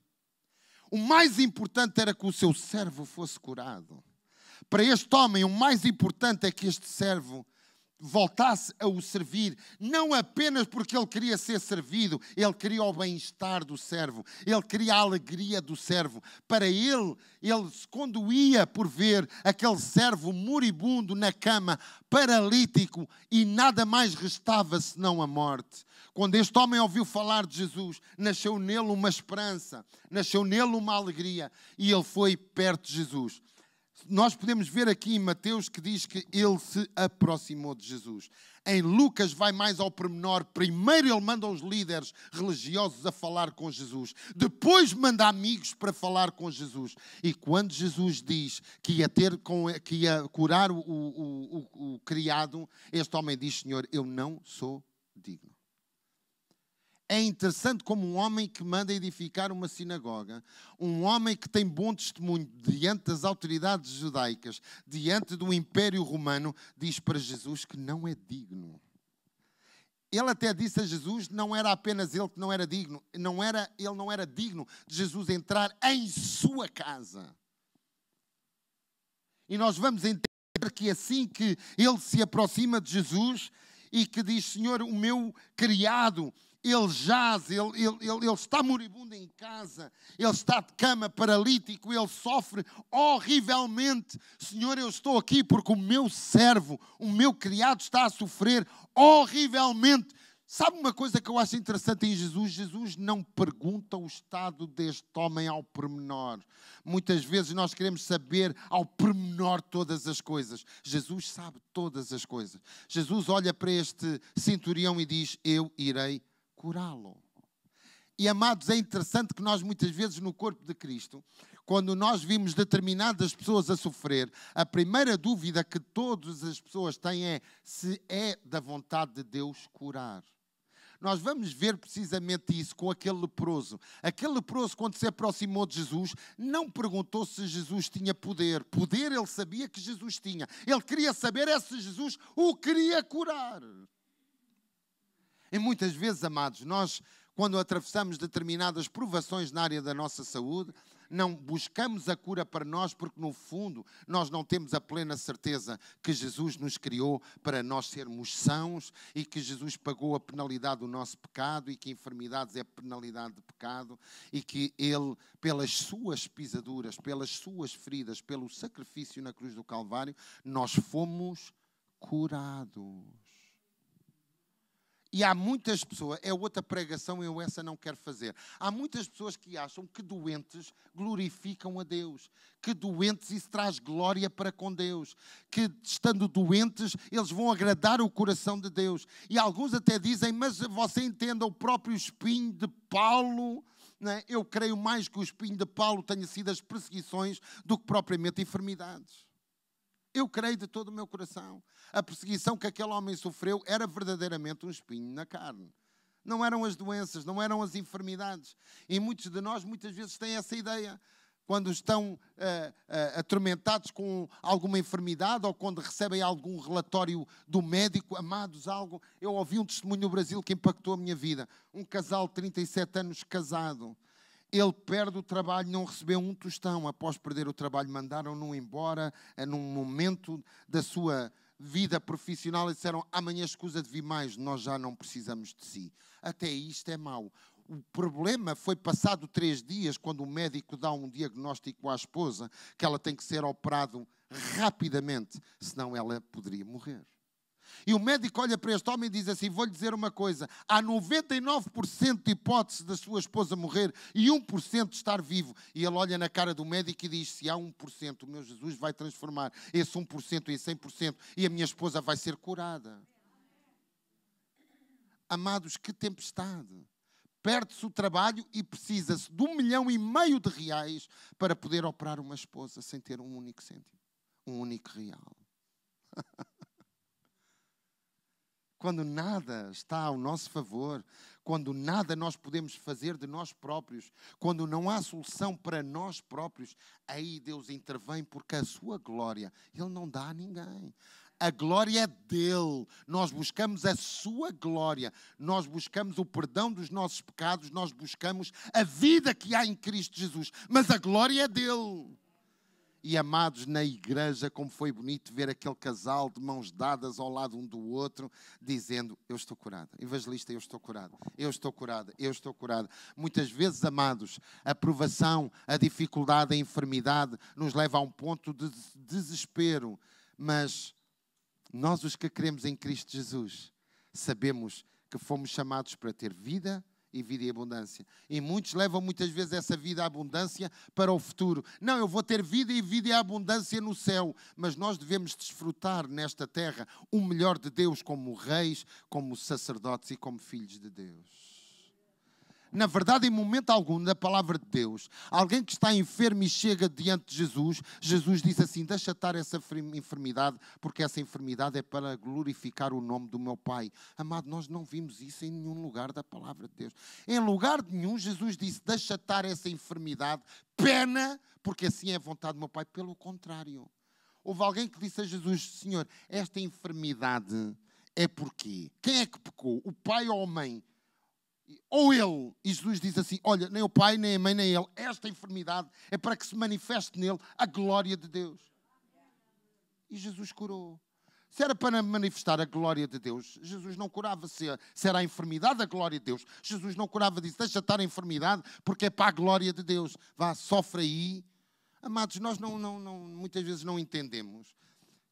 o mais importante era que o seu servo fosse curado. Para este homem, o mais importante é que este servo voltasse a o servir, não apenas porque ele queria ser servido, ele queria o bem-estar do servo, ele queria a alegria do servo. Para ele, ele quando ia por ver aquele servo moribundo na cama, paralítico, e nada mais restava senão a morte. Quando este homem ouviu falar de Jesus, nasceu nele uma esperança, nasceu nele uma alegria, e ele foi perto de Jesus nós podemos ver aqui em Mateus que diz que ele se aproximou de Jesus. Em Lucas vai mais ao pormenor. Primeiro ele manda os líderes religiosos a falar com Jesus. Depois manda amigos para falar com Jesus. E quando Jesus diz que ia, ter com, que ia curar o, o, o, o criado, este homem diz, Senhor, eu não sou digno é interessante como um homem que manda edificar uma sinagoga, um homem que tem bom testemunho diante das autoridades judaicas, diante do Império Romano, diz para Jesus que não é digno. ele até disse a Jesus, não era apenas ele que não era digno, não era, ele não era digno de Jesus entrar em sua casa. E nós vamos entender que assim que ele se aproxima de Jesus e que diz, Senhor, o meu criado, ele jaz, ele, ele, ele, ele, está moribundo em casa, ele está de cama, paralítico, ele sofre horrivelmente. Senhor, eu estou aqui porque o meu servo, o meu criado está a sofrer horrivelmente. Sabe uma coisa que eu acho interessante em Jesus? Jesus não pergunta o estado deste homem ao pormenor. Muitas vezes nós queremos saber ao pormenor todas as coisas. Jesus sabe todas as coisas. Jesus olha para este centurião e diz: Eu irei curá-lo. E amados, é interessante que nós muitas vezes no corpo de Cristo, quando nós vimos determinadas pessoas a sofrer, a primeira dúvida que todas as pessoas têm é se é da vontade de Deus curar. Nós vamos ver precisamente isso com aquele leproso. Aquele leproso, quando se aproximou de Jesus, não perguntou se Jesus tinha poder. Poder ele sabia que Jesus tinha. Ele queria saber é se Jesus o queria curar. E muitas vezes, amados, nós, quando atravessamos determinadas provações na área da nossa saúde, não buscamos a cura para nós, porque no fundo nós não temos a plena certeza que Jesus nos criou para nós sermos sãos e que Jesus pagou a penalidade do nosso pecado e que enfermidades é penalidade de pecado e que Ele, pelas suas pisaduras, pelas suas feridas, pelo sacrifício na cruz do Calvário, nós fomos curados. E há muitas pessoas, é outra pregação, eu essa não quero fazer. Há muitas pessoas que acham que doentes glorificam a Deus, que doentes isso traz glória para com Deus, que estando doentes eles vão agradar o coração de Deus. E alguns até dizem, mas você entenda o próprio espinho de Paulo. É? Eu creio mais que o espinho de Paulo tenha sido as perseguições do que propriamente enfermidades. Eu creio de todo o meu coração. A perseguição que aquele homem sofreu era verdadeiramente um espinho na carne. Não eram as doenças, não eram as enfermidades. E muitos de nós muitas vezes têm essa ideia. Quando estão uh, uh, atormentados com alguma enfermidade ou quando recebem algum relatório do médico, amados, algo. Eu ouvi um testemunho no Brasil que impactou a minha vida. Um casal de 37 anos casado ele perde o trabalho, não recebeu um tostão. Após perder o trabalho, mandaram-no embora eh, num momento da sua vida profissional e disseram: amanhã escusa de vir mais, nós já não precisamos de si. Até isto é mau. O problema foi passado três dias, quando o médico dá um diagnóstico à esposa que ela tem que ser operado rapidamente, senão ela poderia morrer. E o médico olha para este homem e diz assim: Vou-lhe dizer uma coisa: há 99% de hipótese da sua esposa morrer e 1% de estar vivo. E ele olha na cara do médico e diz: Se há 1%, o meu Jesus vai transformar esse 1% em 100% e a minha esposa vai ser curada. Amados, que tempestade! Perde-se o trabalho e precisa-se de um milhão e meio de reais para poder operar uma esposa sem ter um único cêntimo, um único real. quando nada está ao nosso favor, quando nada nós podemos fazer de nós próprios, quando não há solução para nós próprios, aí Deus intervém porque a sua glória Ele não dá a ninguém. A glória é dele. Nós buscamos a sua glória. Nós buscamos o perdão dos nossos pecados. Nós buscamos a vida que há em Cristo Jesus. Mas a glória é dele e amados na igreja, como foi bonito ver aquele casal de mãos dadas ao lado um do outro, dizendo: Eu estou curado. Evangelista, eu estou curado. Eu estou curado. Eu estou curado. Muitas vezes, amados, a provação, a dificuldade, a enfermidade nos leva a um ponto de desespero. Mas nós, os que queremos em Cristo Jesus, sabemos que fomos chamados para ter vida e vida e abundância. E muitos levam muitas vezes essa vida e abundância para o futuro. Não, eu vou ter vida e vida e abundância no céu, mas nós devemos desfrutar nesta terra o melhor de Deus como reis, como sacerdotes e como filhos de Deus na verdade, em momento algum, na palavra de Deus, alguém que está enfermo e chega diante de Jesus, Jesus diz assim: Deixa estar essa enfermidade, porque essa enfermidade é para glorificar o nome do meu Pai. Amado, nós não vimos isso em nenhum lugar da palavra de Deus. Em lugar nenhum, Jesus disse: Deixa estar essa enfermidade, pena, porque assim é a vontade do meu Pai. Pelo contrário, houve alguém que disse a Jesus: Senhor, esta enfermidade é porquê. Quem é que pecou? O pai ou a mãe? Ou ele, e Jesus diz assim: Olha, nem o pai, nem a mãe, nem ele, esta enfermidade é para que se manifeste nele a glória de Deus. E Jesus curou. Se era para manifestar a glória de Deus, Jesus não curava. Se, era a enfermidade, a glória de Deus. Jesus não curava disso. Deixa estar a enfermidade, porque é para a glória de Deus. Vá, sofre aí. Amados, nós não, não, não, muitas vezes não entendemos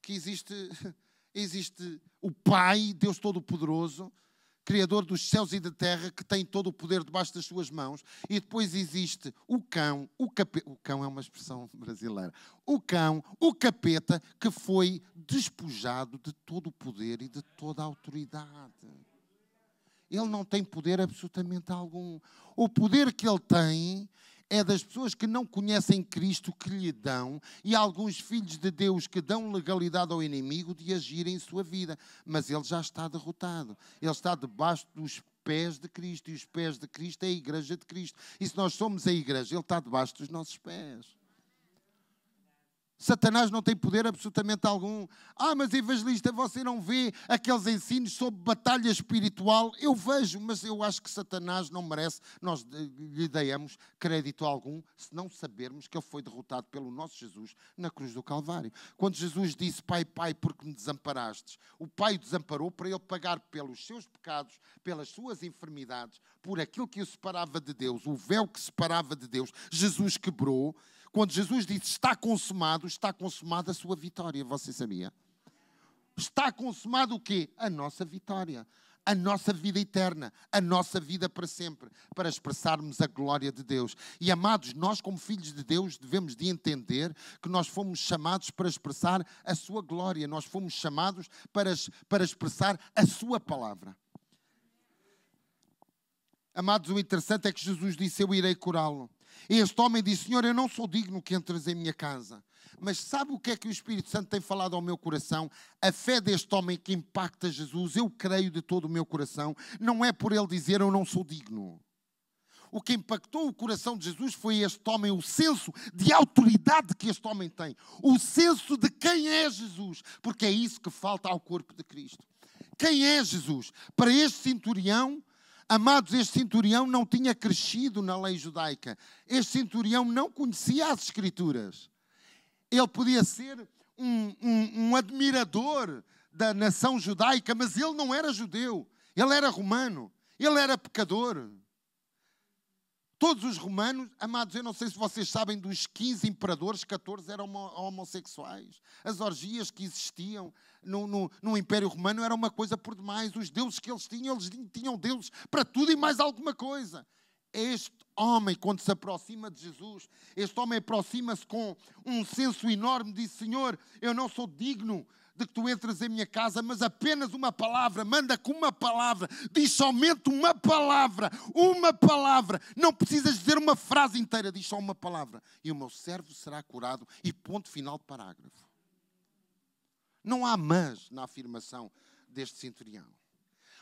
que existe, existe o Pai, Deus Todo-Poderoso, Criador dos céus e da terra, que tem todo o poder debaixo das suas mãos, e depois existe o cão, o capeta, o cão é uma expressão brasileira, o cão, o capeta, que foi despojado de todo o poder e de toda a autoridade. Ele não tem poder absolutamente algum. O poder que ele tem é das pessoas que não conhecem Cristo que lhe dão e alguns filhos de Deus que dão legalidade ao inimigo de agir em sua vida. Mas ele já está derrotado. Ele está debaixo dos pés de Cristo e os pés de Cristo é a igreja de Cristo. E se nós somos a igreja, ele está debaixo dos nossos pés. Satanás não tem poder absolutamente algum. Ah, mas evangelista, você não vê aqueles ensinos sobre batalha espiritual? Eu vejo, mas eu acho que Satanás não merece nós lhe demos crédito algum se não sabermos que ele foi derrotado pelo nosso Jesus na cruz do Calvário. Quando Jesus disse, Pai, Pai, porque me desamparastes, o Pai o desamparou para ele pagar pelos seus pecados, pelas suas enfermidades, por aquilo que o separava de Deus, o véu que separava de Deus, Jesus quebrou quando Jesus disse está consumado, está consumada a sua vitória. Você sabia? Está consumado o quê? A nossa vitória. A nossa vida eterna, a nossa vida para sempre, para expressarmos a glória de Deus. E amados, nós como filhos de Deus devemos de entender que nós fomos chamados para expressar a sua glória, nós fomos chamados para, para expressar a sua palavra. Amados, o interessante é que Jesus disse: Eu irei curá-lo. E este homem disse: Senhor, eu não sou digno que entres em minha casa. Mas sabe o que é que o Espírito Santo tem falado ao meu coração? A fé deste homem que impacta Jesus, eu creio de todo o meu coração, não é por ele dizer eu não sou digno. O que impactou o coração de Jesus foi este homem, o senso de autoridade que este homem tem, o senso de quem é Jesus, porque é isso que falta ao corpo de Cristo. Quem é Jesus? Para este centurião, Amados, este centurião não tinha crescido na lei judaica. Este centurião não conhecia as Escrituras. Ele podia ser um, um, um admirador da nação judaica, mas ele não era judeu. Ele era romano. Ele era pecador. Todos os romanos, amados, eu não sei se vocês sabem, dos 15 imperadores, 14 eram homossexuais. As orgias que existiam no, no, no, Império Romano era uma coisa por demais. Os deuses que eles tinham, eles tinham deuses para tudo e mais alguma coisa. Este homem, quando se aproxima de Jesus, este homem aproxima-se com um senso enorme, diz: Senhor, eu não sou digno de que tu entres em minha casa, mas apenas uma palavra, manda com uma palavra, diz somente uma palavra, uma palavra. Não precisas dizer uma frase inteira, diz só uma palavra. E o meu servo será curado. E ponto final de parágrafo. Não há mas na afirmação deste centurião.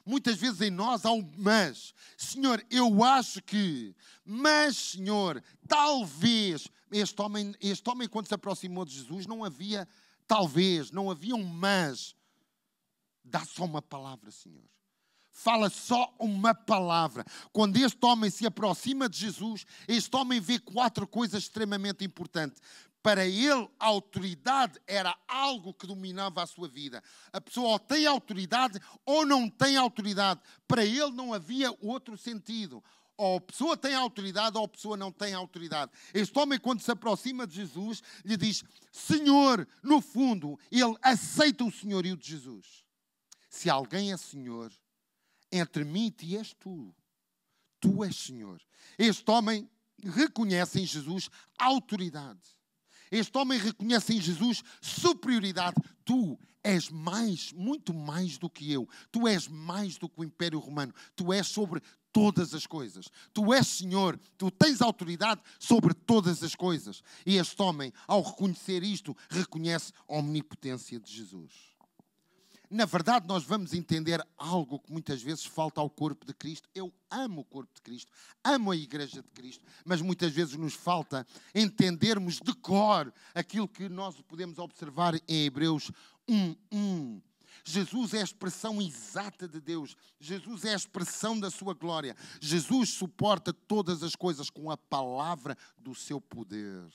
Muitas vezes em nós há um mas. Senhor, eu acho que, mas, Senhor, talvez. Este homem, este homem, quando se aproximou de Jesus, não havia talvez, não havia um mas. Dá só uma palavra, Senhor. Fala só uma palavra. Quando este homem se aproxima de Jesus, este homem vê quatro coisas extremamente importantes. Para ele, a autoridade era algo que dominava a sua vida. A pessoa ou tem autoridade ou não tem autoridade. Para ele não havia outro sentido ou a pessoa tem autoridade ou a pessoa não tem autoridade. Este homem, quando se aproxima de Jesus, lhe diz: Senhor, no fundo, ele aceita o senhorio de Jesus. Se alguém é Senhor, entre mim e ti és tu. Tu és Senhor. Este homem reconhece em Jesus autoridade. Este homem reconhece em Jesus superioridade. Tu és mais, muito mais do que eu. Tu és mais do que o Império Romano. Tu és sobre todas as coisas. Tu és Senhor, tu tens autoridade sobre todas as coisas. E este homem, ao reconhecer isto, reconhece a omnipotência de Jesus. Na verdade, nós vamos entender algo que muitas vezes falta ao corpo de Cristo. Eu amo o corpo de Cristo, amo a igreja de Cristo, mas muitas vezes nos falta entendermos de cor aquilo que nós podemos observar em Hebreus 1:1 Jesus é a expressão exata de Deus. Jesus é a expressão da sua glória. Jesus suporta todas as coisas com a palavra do seu poder.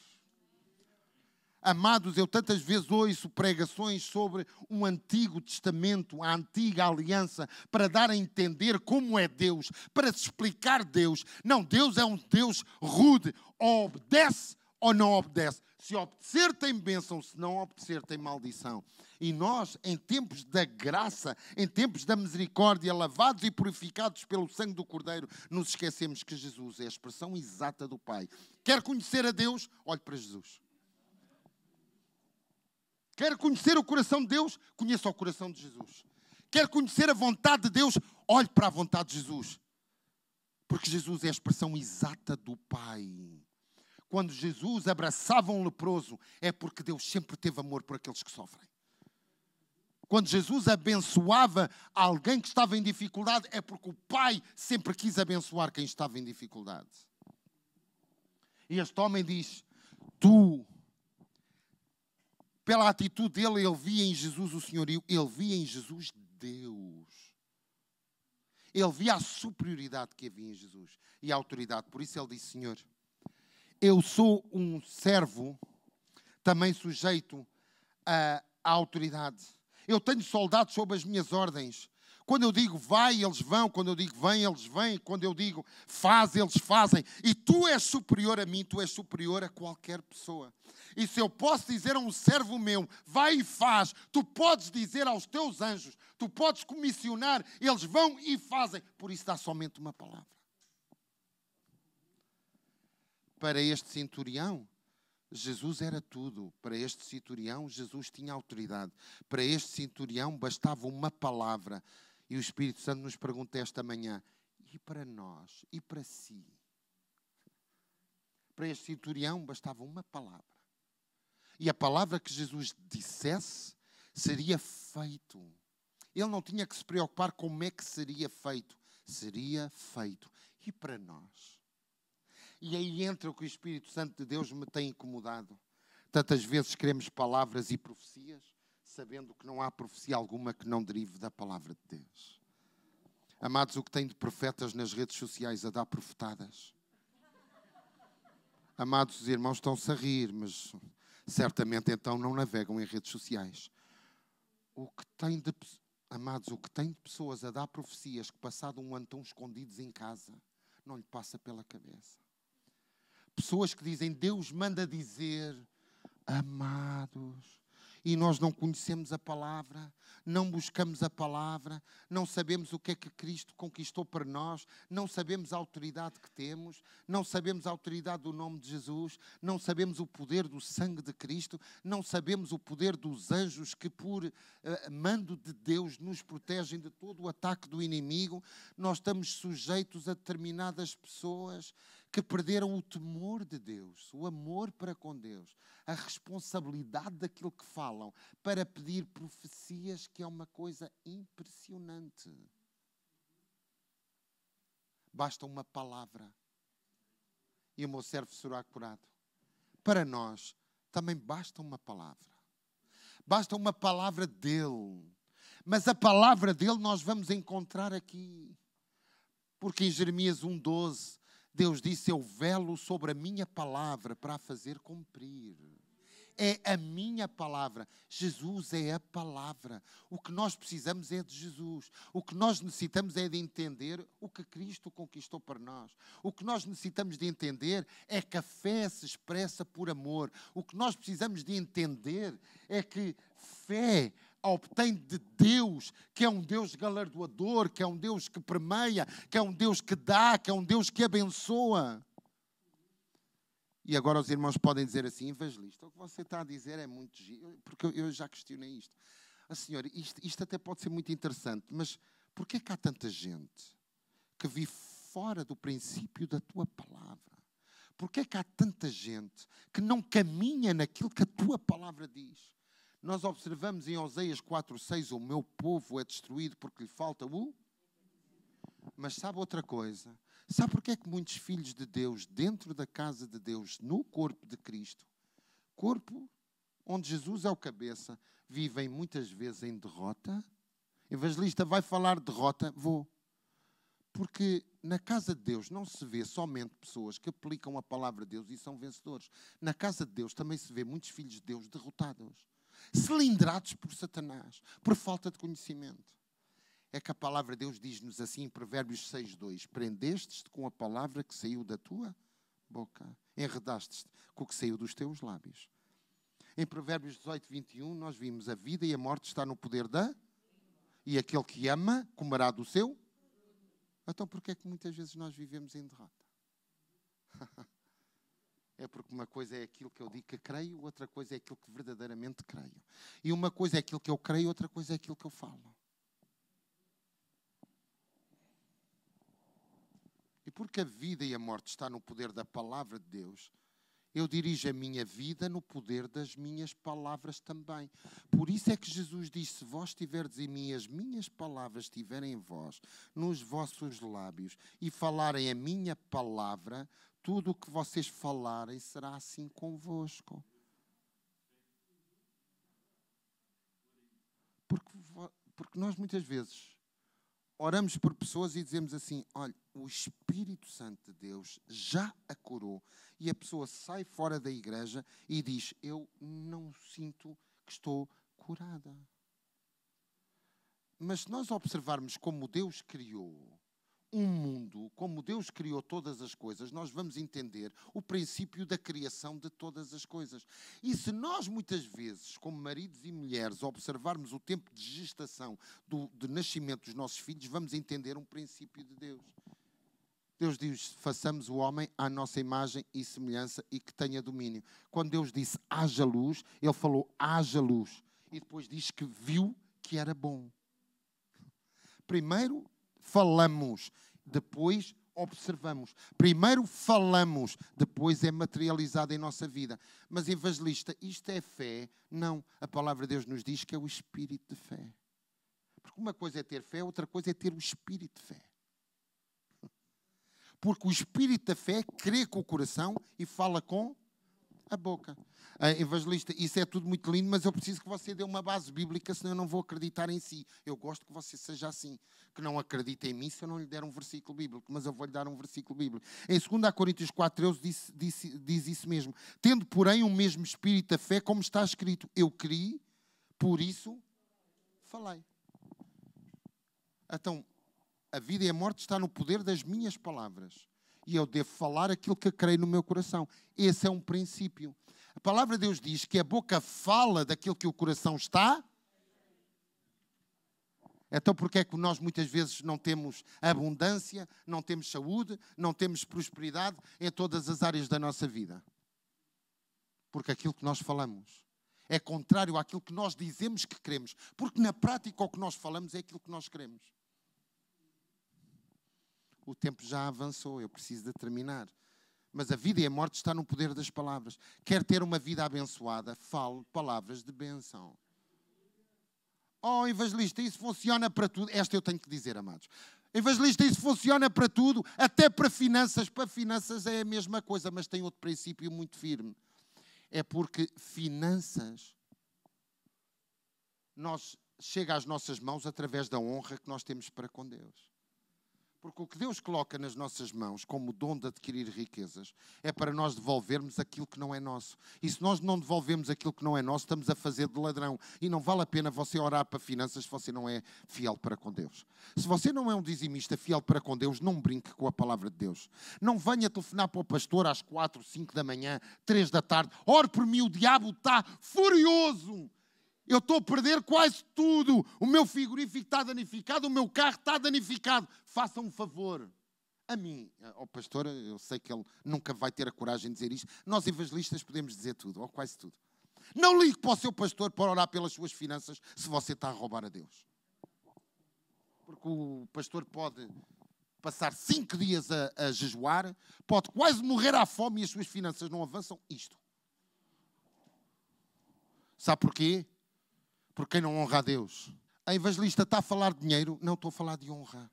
Amados, eu tantas vezes ouço pregações sobre um Antigo Testamento, a antiga aliança, para dar a entender como é Deus, para se explicar Deus. Não, Deus é um Deus rude, obedece ou não obedece. Se obedecer, tem bênção, se não obedecer, tem maldição. E nós, em tempos da graça, em tempos da misericórdia, lavados e purificados pelo sangue do Cordeiro, nos esquecemos que Jesus é a expressão exata do Pai. Quer conhecer a Deus? Olhe para Jesus. Quer conhecer o coração de Deus? Conheça o coração de Jesus. Quer conhecer a vontade de Deus? Olhe para a vontade de Jesus. Porque Jesus é a expressão exata do Pai. Quando Jesus abraçava um leproso, é porque Deus sempre teve amor por aqueles que sofrem. Quando Jesus abençoava alguém que estava em dificuldade, é porque o Pai sempre quis abençoar quem estava em dificuldade. E este homem diz: Tu pela atitude dele, ele via em Jesus o senhorio, ele via em Jesus Deus. Ele via a superioridade que havia em Jesus e a autoridade. Por isso ele disse: Senhor, eu sou um servo também sujeito à autoridade. Eu tenho soldados sob as minhas ordens. Quando eu digo vai, eles vão. Quando eu digo vem, eles vêm. Quando eu digo faz, eles fazem. E tu és superior a mim, tu és superior a qualquer pessoa. E se eu posso dizer a um servo meu, vai e faz, tu podes dizer aos teus anjos, tu podes comissionar, eles vão e fazem. Por isso dá somente uma palavra. Para este centurião, Jesus era tudo. Para este centurião, Jesus tinha autoridade. Para este centurião, bastava uma palavra. E o Espírito Santo nos pergunta esta manhã: e para nós? E para si? Para este centurião, bastava uma palavra. E a palavra que Jesus dissesse seria feito. Ele não tinha que se preocupar como é que seria feito. Seria feito. E para nós? E aí entra o que o Espírito Santo de Deus me tem incomodado. Tantas vezes queremos palavras e profecias, sabendo que não há profecia alguma que não derive da palavra de Deus. Amados, o que tem de profetas nas redes sociais a dar profetadas? Amados, os irmãos estão-se a rir, mas certamente então não navegam em redes sociais. O que tem de, amados, o que tem de pessoas a dar profecias que passado um ano estão escondidos em casa, não lhe passa pela cabeça. Pessoas que dizem, Deus manda dizer, amados, e nós não conhecemos a palavra, não buscamos a palavra, não sabemos o que é que Cristo conquistou para nós, não sabemos a autoridade que temos, não sabemos a autoridade do nome de Jesus, não sabemos o poder do sangue de Cristo, não sabemos o poder dos anjos que, por uh, mando de Deus, nos protegem de todo o ataque do inimigo. Nós estamos sujeitos a determinadas pessoas que perderam o temor de Deus, o amor para com Deus, a responsabilidade daquilo que falam, para pedir profecias, que é uma coisa impressionante. Basta uma palavra e o meu servo será curado. Para nós, também basta uma palavra. Basta uma palavra dele. Mas a palavra dele nós vamos encontrar aqui. Porque em Jeremias 1,12 Deus disse: Eu velo sobre a minha palavra para a fazer cumprir. É a minha palavra. Jesus é a palavra. O que nós precisamos é de Jesus. O que nós necessitamos é de entender o que Cristo conquistou para nós. O que nós necessitamos de entender é que a fé se expressa por amor. O que nós precisamos de entender é que fé obtém de Deus, que é um Deus galardoador, que é um Deus que permeia, que é um Deus que dá, que é um Deus que abençoa. E agora os irmãos podem dizer assim, evangelista, o que você está a dizer é muito giro, porque eu já questionei isto. A ah, senhora, isto, isto até pode ser muito interessante, mas por que é que há tanta gente que vive fora do princípio da tua palavra? Por que é que há tanta gente que não caminha naquilo que a tua palavra diz? Nós observamos em Oseias 4,6: O meu povo é destruído porque lhe falta o. Mas sabe outra coisa? Sabe porque é que muitos filhos de Deus, dentro da casa de Deus, no corpo de Cristo, corpo onde Jesus é o cabeça, vivem muitas vezes em derrota. Evangelista vai falar de derrota? Vou. Porque na casa de Deus não se vê somente pessoas que aplicam a palavra de Deus e são vencedores. Na casa de Deus também se vê muitos filhos de Deus derrotados, cilindrados por Satanás, por falta de conhecimento. É que a palavra de Deus diz-nos assim em Provérbios 6:2: Prendestes-te com a palavra que saiu da tua boca, enredaste-te com o que saiu dos teus lábios. Em Provérbios 18, 21, nós vimos a vida e a morte está no poder da. E aquele que ama comerá do seu. Então, porquê é que muitas vezes nós vivemos em derrota? é porque uma coisa é aquilo que eu digo que creio, outra coisa é aquilo que verdadeiramente creio. E uma coisa é aquilo que eu creio, outra coisa é aquilo que eu falo. E porque a vida e a morte está no poder da palavra de Deus, eu dirijo a minha vida no poder das minhas palavras também. Por isso é que Jesus disse: Se vós tiverdes em mim, as minhas palavras estiverem em vós, nos vossos lábios, e falarem a minha palavra, tudo o que vocês falarem será assim convosco. Porque, porque nós muitas vezes oramos por pessoas e dizemos assim: olha, o Espírito Santo de Deus já a curou. E a pessoa sai fora da igreja e diz: Eu não sinto que estou curada. Mas se nós observarmos como Deus criou um mundo, como Deus criou todas as coisas, nós vamos entender o princípio da criação de todas as coisas. E se nós, muitas vezes, como maridos e mulheres, observarmos o tempo de gestação, do, de nascimento dos nossos filhos, vamos entender um princípio de Deus. Deus diz: façamos o homem à nossa imagem e semelhança e que tenha domínio. Quando Deus disse haja luz, Ele falou haja luz. E depois diz que viu que era bom. Primeiro falamos, depois observamos. Primeiro falamos, depois é materializado em nossa vida. Mas evangelista, isto é fé? Não. A palavra de Deus nos diz que é o espírito de fé. Porque uma coisa é ter fé, outra coisa é ter o espírito de fé. Porque o espírito da fé crê com o coração e fala com a boca. evangelista, isso é tudo muito lindo, mas eu preciso que você dê uma base bíblica, senão eu não vou acreditar em si. Eu gosto que você seja assim, que não acredite em mim se eu não lhe der um versículo bíblico, mas eu vou lhe dar um versículo bíblico. Em 2 Coríntios 4, diz, diz, diz isso mesmo. Tendo, porém, o mesmo espírito da fé, como está escrito, eu criei, por isso falei. Então, a vida e a morte está no poder das minhas palavras e eu devo falar aquilo que creio no meu coração. Esse é um princípio. A palavra de Deus diz que a boca fala daquilo que o coração está. Então, porque é que nós muitas vezes não temos abundância, não temos saúde, não temos prosperidade em todas as áreas da nossa vida? Porque aquilo que nós falamos é contrário àquilo que nós dizemos que queremos. Porque na prática o que nós falamos é aquilo que nós queremos o tempo já avançou, eu preciso de terminar. Mas a vida e a morte está no poder das palavras. Quer ter uma vida abençoada, fale palavras de benção. Oh, evangelista, isso funciona para tudo. Esta eu tenho que dizer, amados. Evangelista, isso funciona para tudo, até para finanças. Para finanças é a mesma coisa, mas tem outro princípio muito firme. É porque finanças nós, chega às nossas mãos através da honra que nós temos para com Deus. Porque o que Deus coloca nas nossas mãos como dom de adquirir riquezas é para nós devolvermos aquilo que não é nosso. E se nós não devolvemos aquilo que não é nosso, estamos a fazer de ladrão. E não vale a pena você orar para finanças se você não é fiel para com Deus. Se você não é um dizimista fiel para com Deus, não brinque com a palavra de Deus. Não venha telefonar para o pastor às quatro, cinco da manhã, três da tarde. Ore por mim, o diabo está furioso eu estou a perder quase tudo. O meu frigorífico está danificado, o meu carro está danificado. Faça um favor. A mim, ao pastor, eu sei que ele nunca vai ter a coragem de dizer isto. Nós evangelistas podemos dizer tudo, ou quase tudo. Não ligue para o seu pastor para orar pelas suas finanças se você está a roubar a Deus. Porque o pastor pode passar cinco dias a, a jejuar, pode quase morrer à fome e as suas finanças não avançam. Isto. Sabe porquê? Por quem não honra a Deus. A evangelista está a falar de dinheiro? Não estou a falar de honra.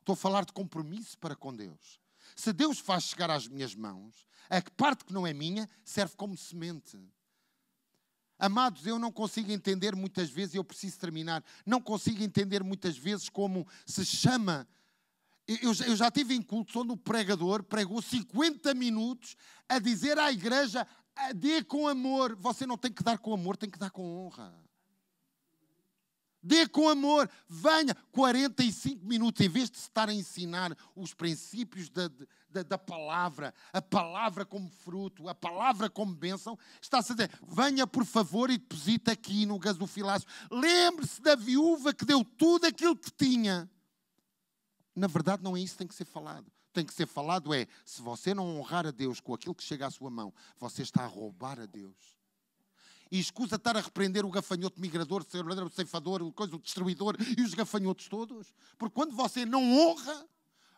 Estou a falar de compromisso para com Deus. Se Deus faz chegar às minhas mãos, a parte que não é minha serve como semente. Amados, eu não consigo entender muitas vezes, eu preciso terminar, não consigo entender muitas vezes como se chama. Eu, eu já tive em cultos onde o pregador pregou 50 minutos a dizer à igreja: dê com amor. Você não tem que dar com amor, tem que dar com honra. Dê com amor, venha 45 minutos, em vez de estar a ensinar os princípios da, da, da, palavra, a palavra como fruto, a palavra como bênção, está-se a dizer: venha por favor e deposita aqui no gasofilácio. Lembre-se da viúva que deu tudo aquilo que tinha. Na verdade, não é isso que tem que ser falado. Tem que ser falado é: se você não honrar a Deus com aquilo que chega à sua mão, você está a roubar a Deus e escusa estar a repreender o gafanhoto migrador, o ceifador, o, coisa, o destruidor e os gafanhotos todos. Porque quando você não honra,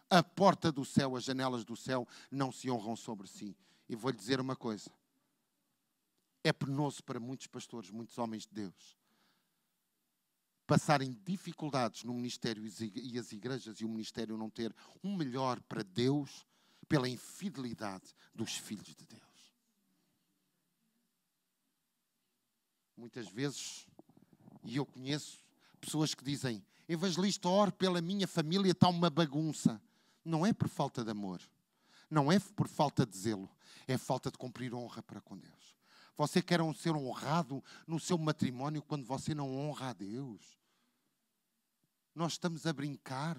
a porta do céu, as janelas do céu não se honram sobre si. E vou-lhe dizer uma coisa: é penoso para muitos pastores, muitos homens de Deus, passarem dificuldades no ministério e as igrejas e o ministério não ter um melhor para Deus pela infidelidade dos filhos de Deus. Muitas vezes, e eu conheço pessoas que dizem: Evangelista, ore pela minha família, está uma bagunça. Não é por falta de amor, não é por falta de zelo, é falta de cumprir honra para com Deus. Você quer ser honrado no seu matrimónio quando você não honra a Deus? Nós estamos a brincar.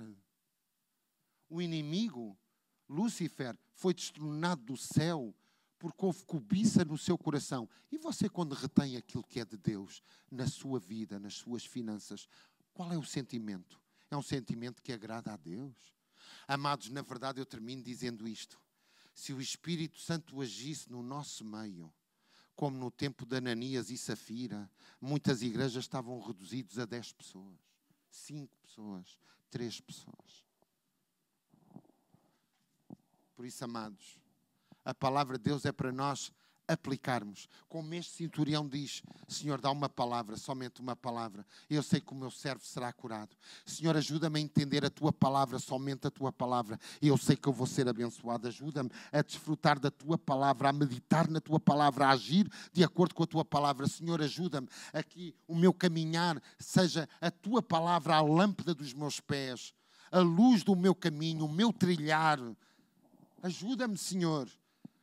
O inimigo, Lúcifer, foi destronado do céu porque houve cobiça no seu coração. E você, quando retém aquilo que é de Deus na sua vida, nas suas finanças, qual é o sentimento? É um sentimento que agrada a Deus. Amados, na verdade, eu termino dizendo isto. Se o Espírito Santo agisse no nosso meio, como no tempo de Ananias e Safira, muitas igrejas estavam reduzidas a 10 pessoas, 5 pessoas, 3 pessoas. Por isso, amados, a palavra de Deus é para nós aplicarmos. Como este centurião diz: Senhor, dá uma palavra, somente uma palavra. Eu sei que o meu servo será curado. Senhor, ajuda-me a entender a tua palavra, somente a tua palavra. Eu sei que eu vou ser abençoado. Ajuda-me a desfrutar da tua palavra, a meditar na tua palavra, a agir de acordo com a tua palavra. Senhor, ajuda-me a que o meu caminhar seja a tua palavra a lâmpada dos meus pés, a luz do meu caminho, o meu trilhar. Ajuda-me, Senhor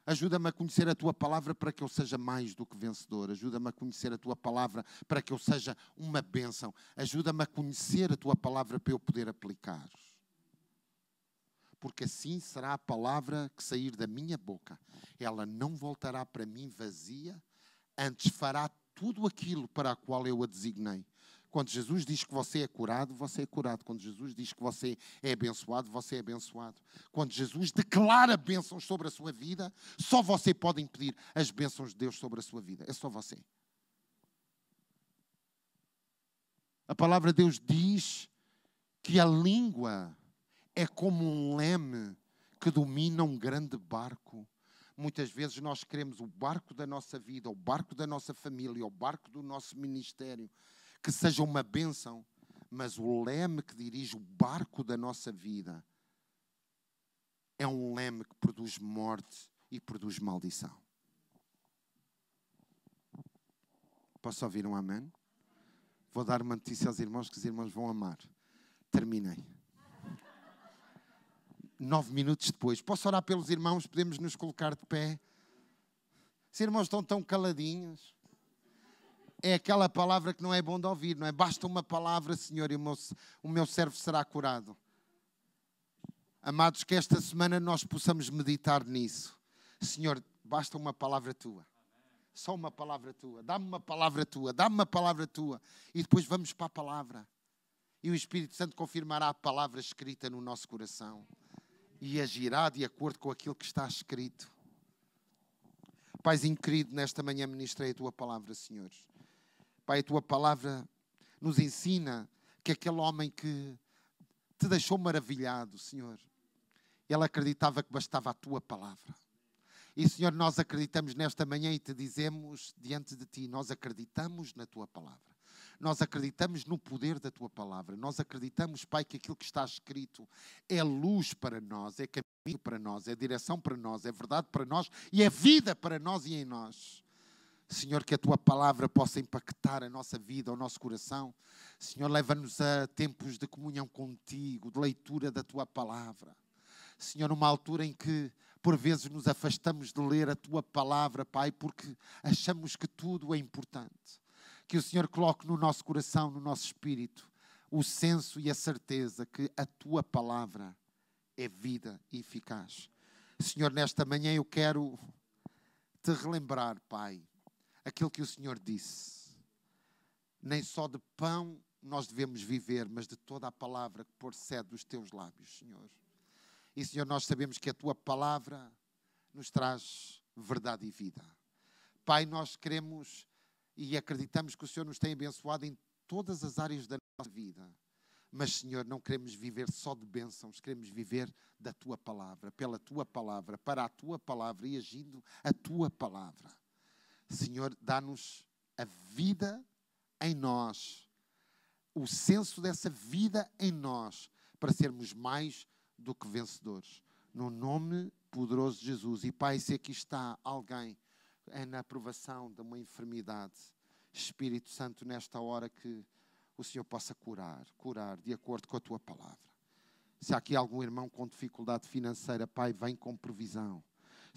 Ajuda-me a conhecer a tua palavra para que eu seja mais do que vencedor. Ajuda-me a conhecer a tua palavra para que eu seja uma bênção. Ajuda-me a conhecer a tua palavra para eu poder aplicar. Porque assim será a palavra que sair da minha boca. Ela não voltará para mim vazia, antes fará tudo aquilo para a qual eu a designei. Quando Jesus diz que você é curado, você é curado. Quando Jesus diz que você é abençoado, você é abençoado. Quando Jesus declara bênçãos sobre a sua vida, só você pode impedir as bênçãos de Deus sobre a sua vida. É só você. A palavra de Deus diz que a língua é como um leme que domina um grande barco. Muitas vezes nós queremos o barco da nossa vida, o barco da nossa família, o barco do nosso ministério que seja uma bênção, mas o leme que dirige o barco da nossa vida é um leme que produz morte e produz maldição. Posso ouvir um amém? Vou dar uma notícia aos irmãos que os irmãos vão amar. Terminei. Nove minutos depois. Posso orar pelos irmãos? Podemos nos colocar de pé? Os irmãos estão tão caladinhos é aquela palavra que não é bom de ouvir, não é? Basta uma palavra, Senhor, e o meu, o meu servo será curado. Amados, que esta semana nós possamos meditar nisso. Senhor, basta uma palavra tua. Só uma palavra tua. Dá-me uma palavra tua. Dá-me uma palavra tua. E depois vamos para a palavra. E o Espírito Santo confirmará a palavra escrita no nosso coração. E agirá de acordo com aquilo que está escrito. Paizinho querido, nesta manhã ministrei a tua palavra, Senhor. Pai, a tua palavra nos ensina que aquele homem que te deixou maravilhado, Senhor, ele acreditava que bastava a tua palavra. E, Senhor, nós acreditamos nesta manhã e te dizemos diante de ti: nós acreditamos na tua palavra. Nós acreditamos no poder da tua palavra. Nós acreditamos, Pai, que aquilo que está escrito é luz para nós, é caminho para nós, é direção para nós, é verdade para nós e é vida para nós e em nós. Senhor, que a tua palavra possa impactar a nossa vida, o nosso coração. Senhor, leva-nos a tempos de comunhão contigo, de leitura da tua palavra. Senhor, numa altura em que por vezes nos afastamos de ler a tua palavra, Pai, porque achamos que tudo é importante. Que o Senhor coloque no nosso coração, no nosso espírito, o senso e a certeza que a tua palavra é vida eficaz. Senhor, nesta manhã eu quero te relembrar, Pai, aquilo que o Senhor disse. Nem só de pão nós devemos viver, mas de toda a palavra que procede dos teus lábios, Senhor. E, Senhor, nós sabemos que a tua palavra nos traz verdade e vida. Pai, nós queremos e acreditamos que o Senhor nos tem abençoado em todas as áreas da nossa vida. Mas, Senhor, não queremos viver só de bênçãos, queremos viver da tua palavra, pela tua palavra, para a tua palavra e agindo a tua palavra. Senhor, dá-nos a vida em nós, o senso dessa vida em nós, para sermos mais do que vencedores. No nome poderoso de Jesus. E Pai, se aqui está alguém é na aprovação de uma enfermidade, Espírito Santo, nesta hora que o Senhor possa curar, curar de acordo com a tua palavra. Se há aqui algum irmão com dificuldade financeira, Pai, vem com provisão.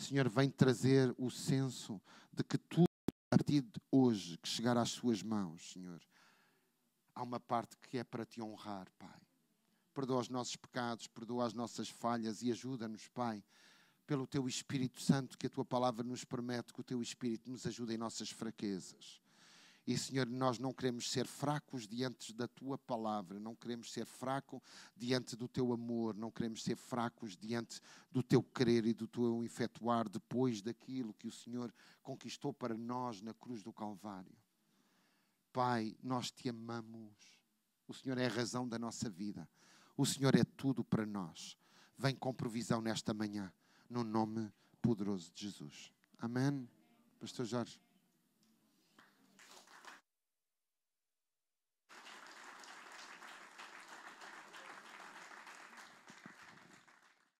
Senhor, vem trazer o senso de que tudo, a partir de hoje, que chegar às suas mãos, Senhor, há uma parte que é para te honrar, Pai. Perdoa os nossos pecados, perdoa as nossas falhas e ajuda-nos, Pai, pelo Teu Espírito Santo, que a Tua palavra nos permite, que o Teu Espírito nos ajude em nossas fraquezas. E, Senhor, nós não queremos ser fracos diante da tua palavra, não queremos ser fracos diante do teu amor, não queremos ser fracos diante do teu querer e do teu efetuar depois daquilo que o Senhor conquistou para nós na cruz do Calvário. Pai, nós te amamos. O Senhor é a razão da nossa vida. O Senhor é tudo para nós. Vem com provisão nesta manhã, no nome poderoso de Jesus. Amém. Pastor Jorge.